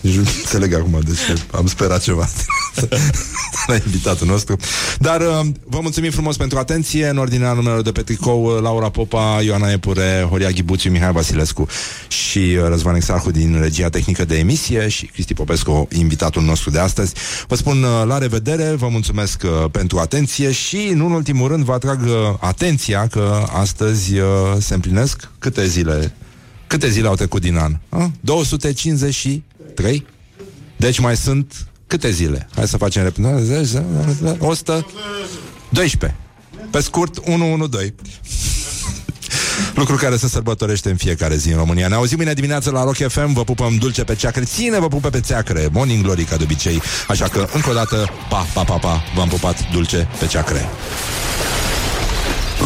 Nici nu înțeleg acum de ce am sperat ceva <laughs> la invitatul nostru. Dar uh, vă mulțumim frumos pentru atenție. În ordinea numelor de pe tricou, uh, Laura Popa, Ioana Epure, Horia Ghibuțiu, Mihai Vasilescu și uh, Răzvan Exarhu din regia tehnică de emisie și Cristi Popescu, invitatul nostru de astăzi. Vă spun uh, la revedere, vă mulțumesc uh, pentru atenție și, nu în ultimul rând, vă atrag uh, atenția că astăzi uh, se împlinesc câte zile? Câte zile au trecut din an? A? 253? Deci mai sunt câte zile? Hai să facem repede. 100 12. Pe scurt, 112. <laughs> Lucru care se sărbătorește în fiecare zi în România. Ne auzim mâine dimineață la Rock FM, vă pupăm dulce pe ceacre. Ține, vă pupă pe ceacre. Morning Glory, ca de obicei. Așa că, încă o dată, pa, pa, pa, pa, v-am pupat dulce pe ceacre.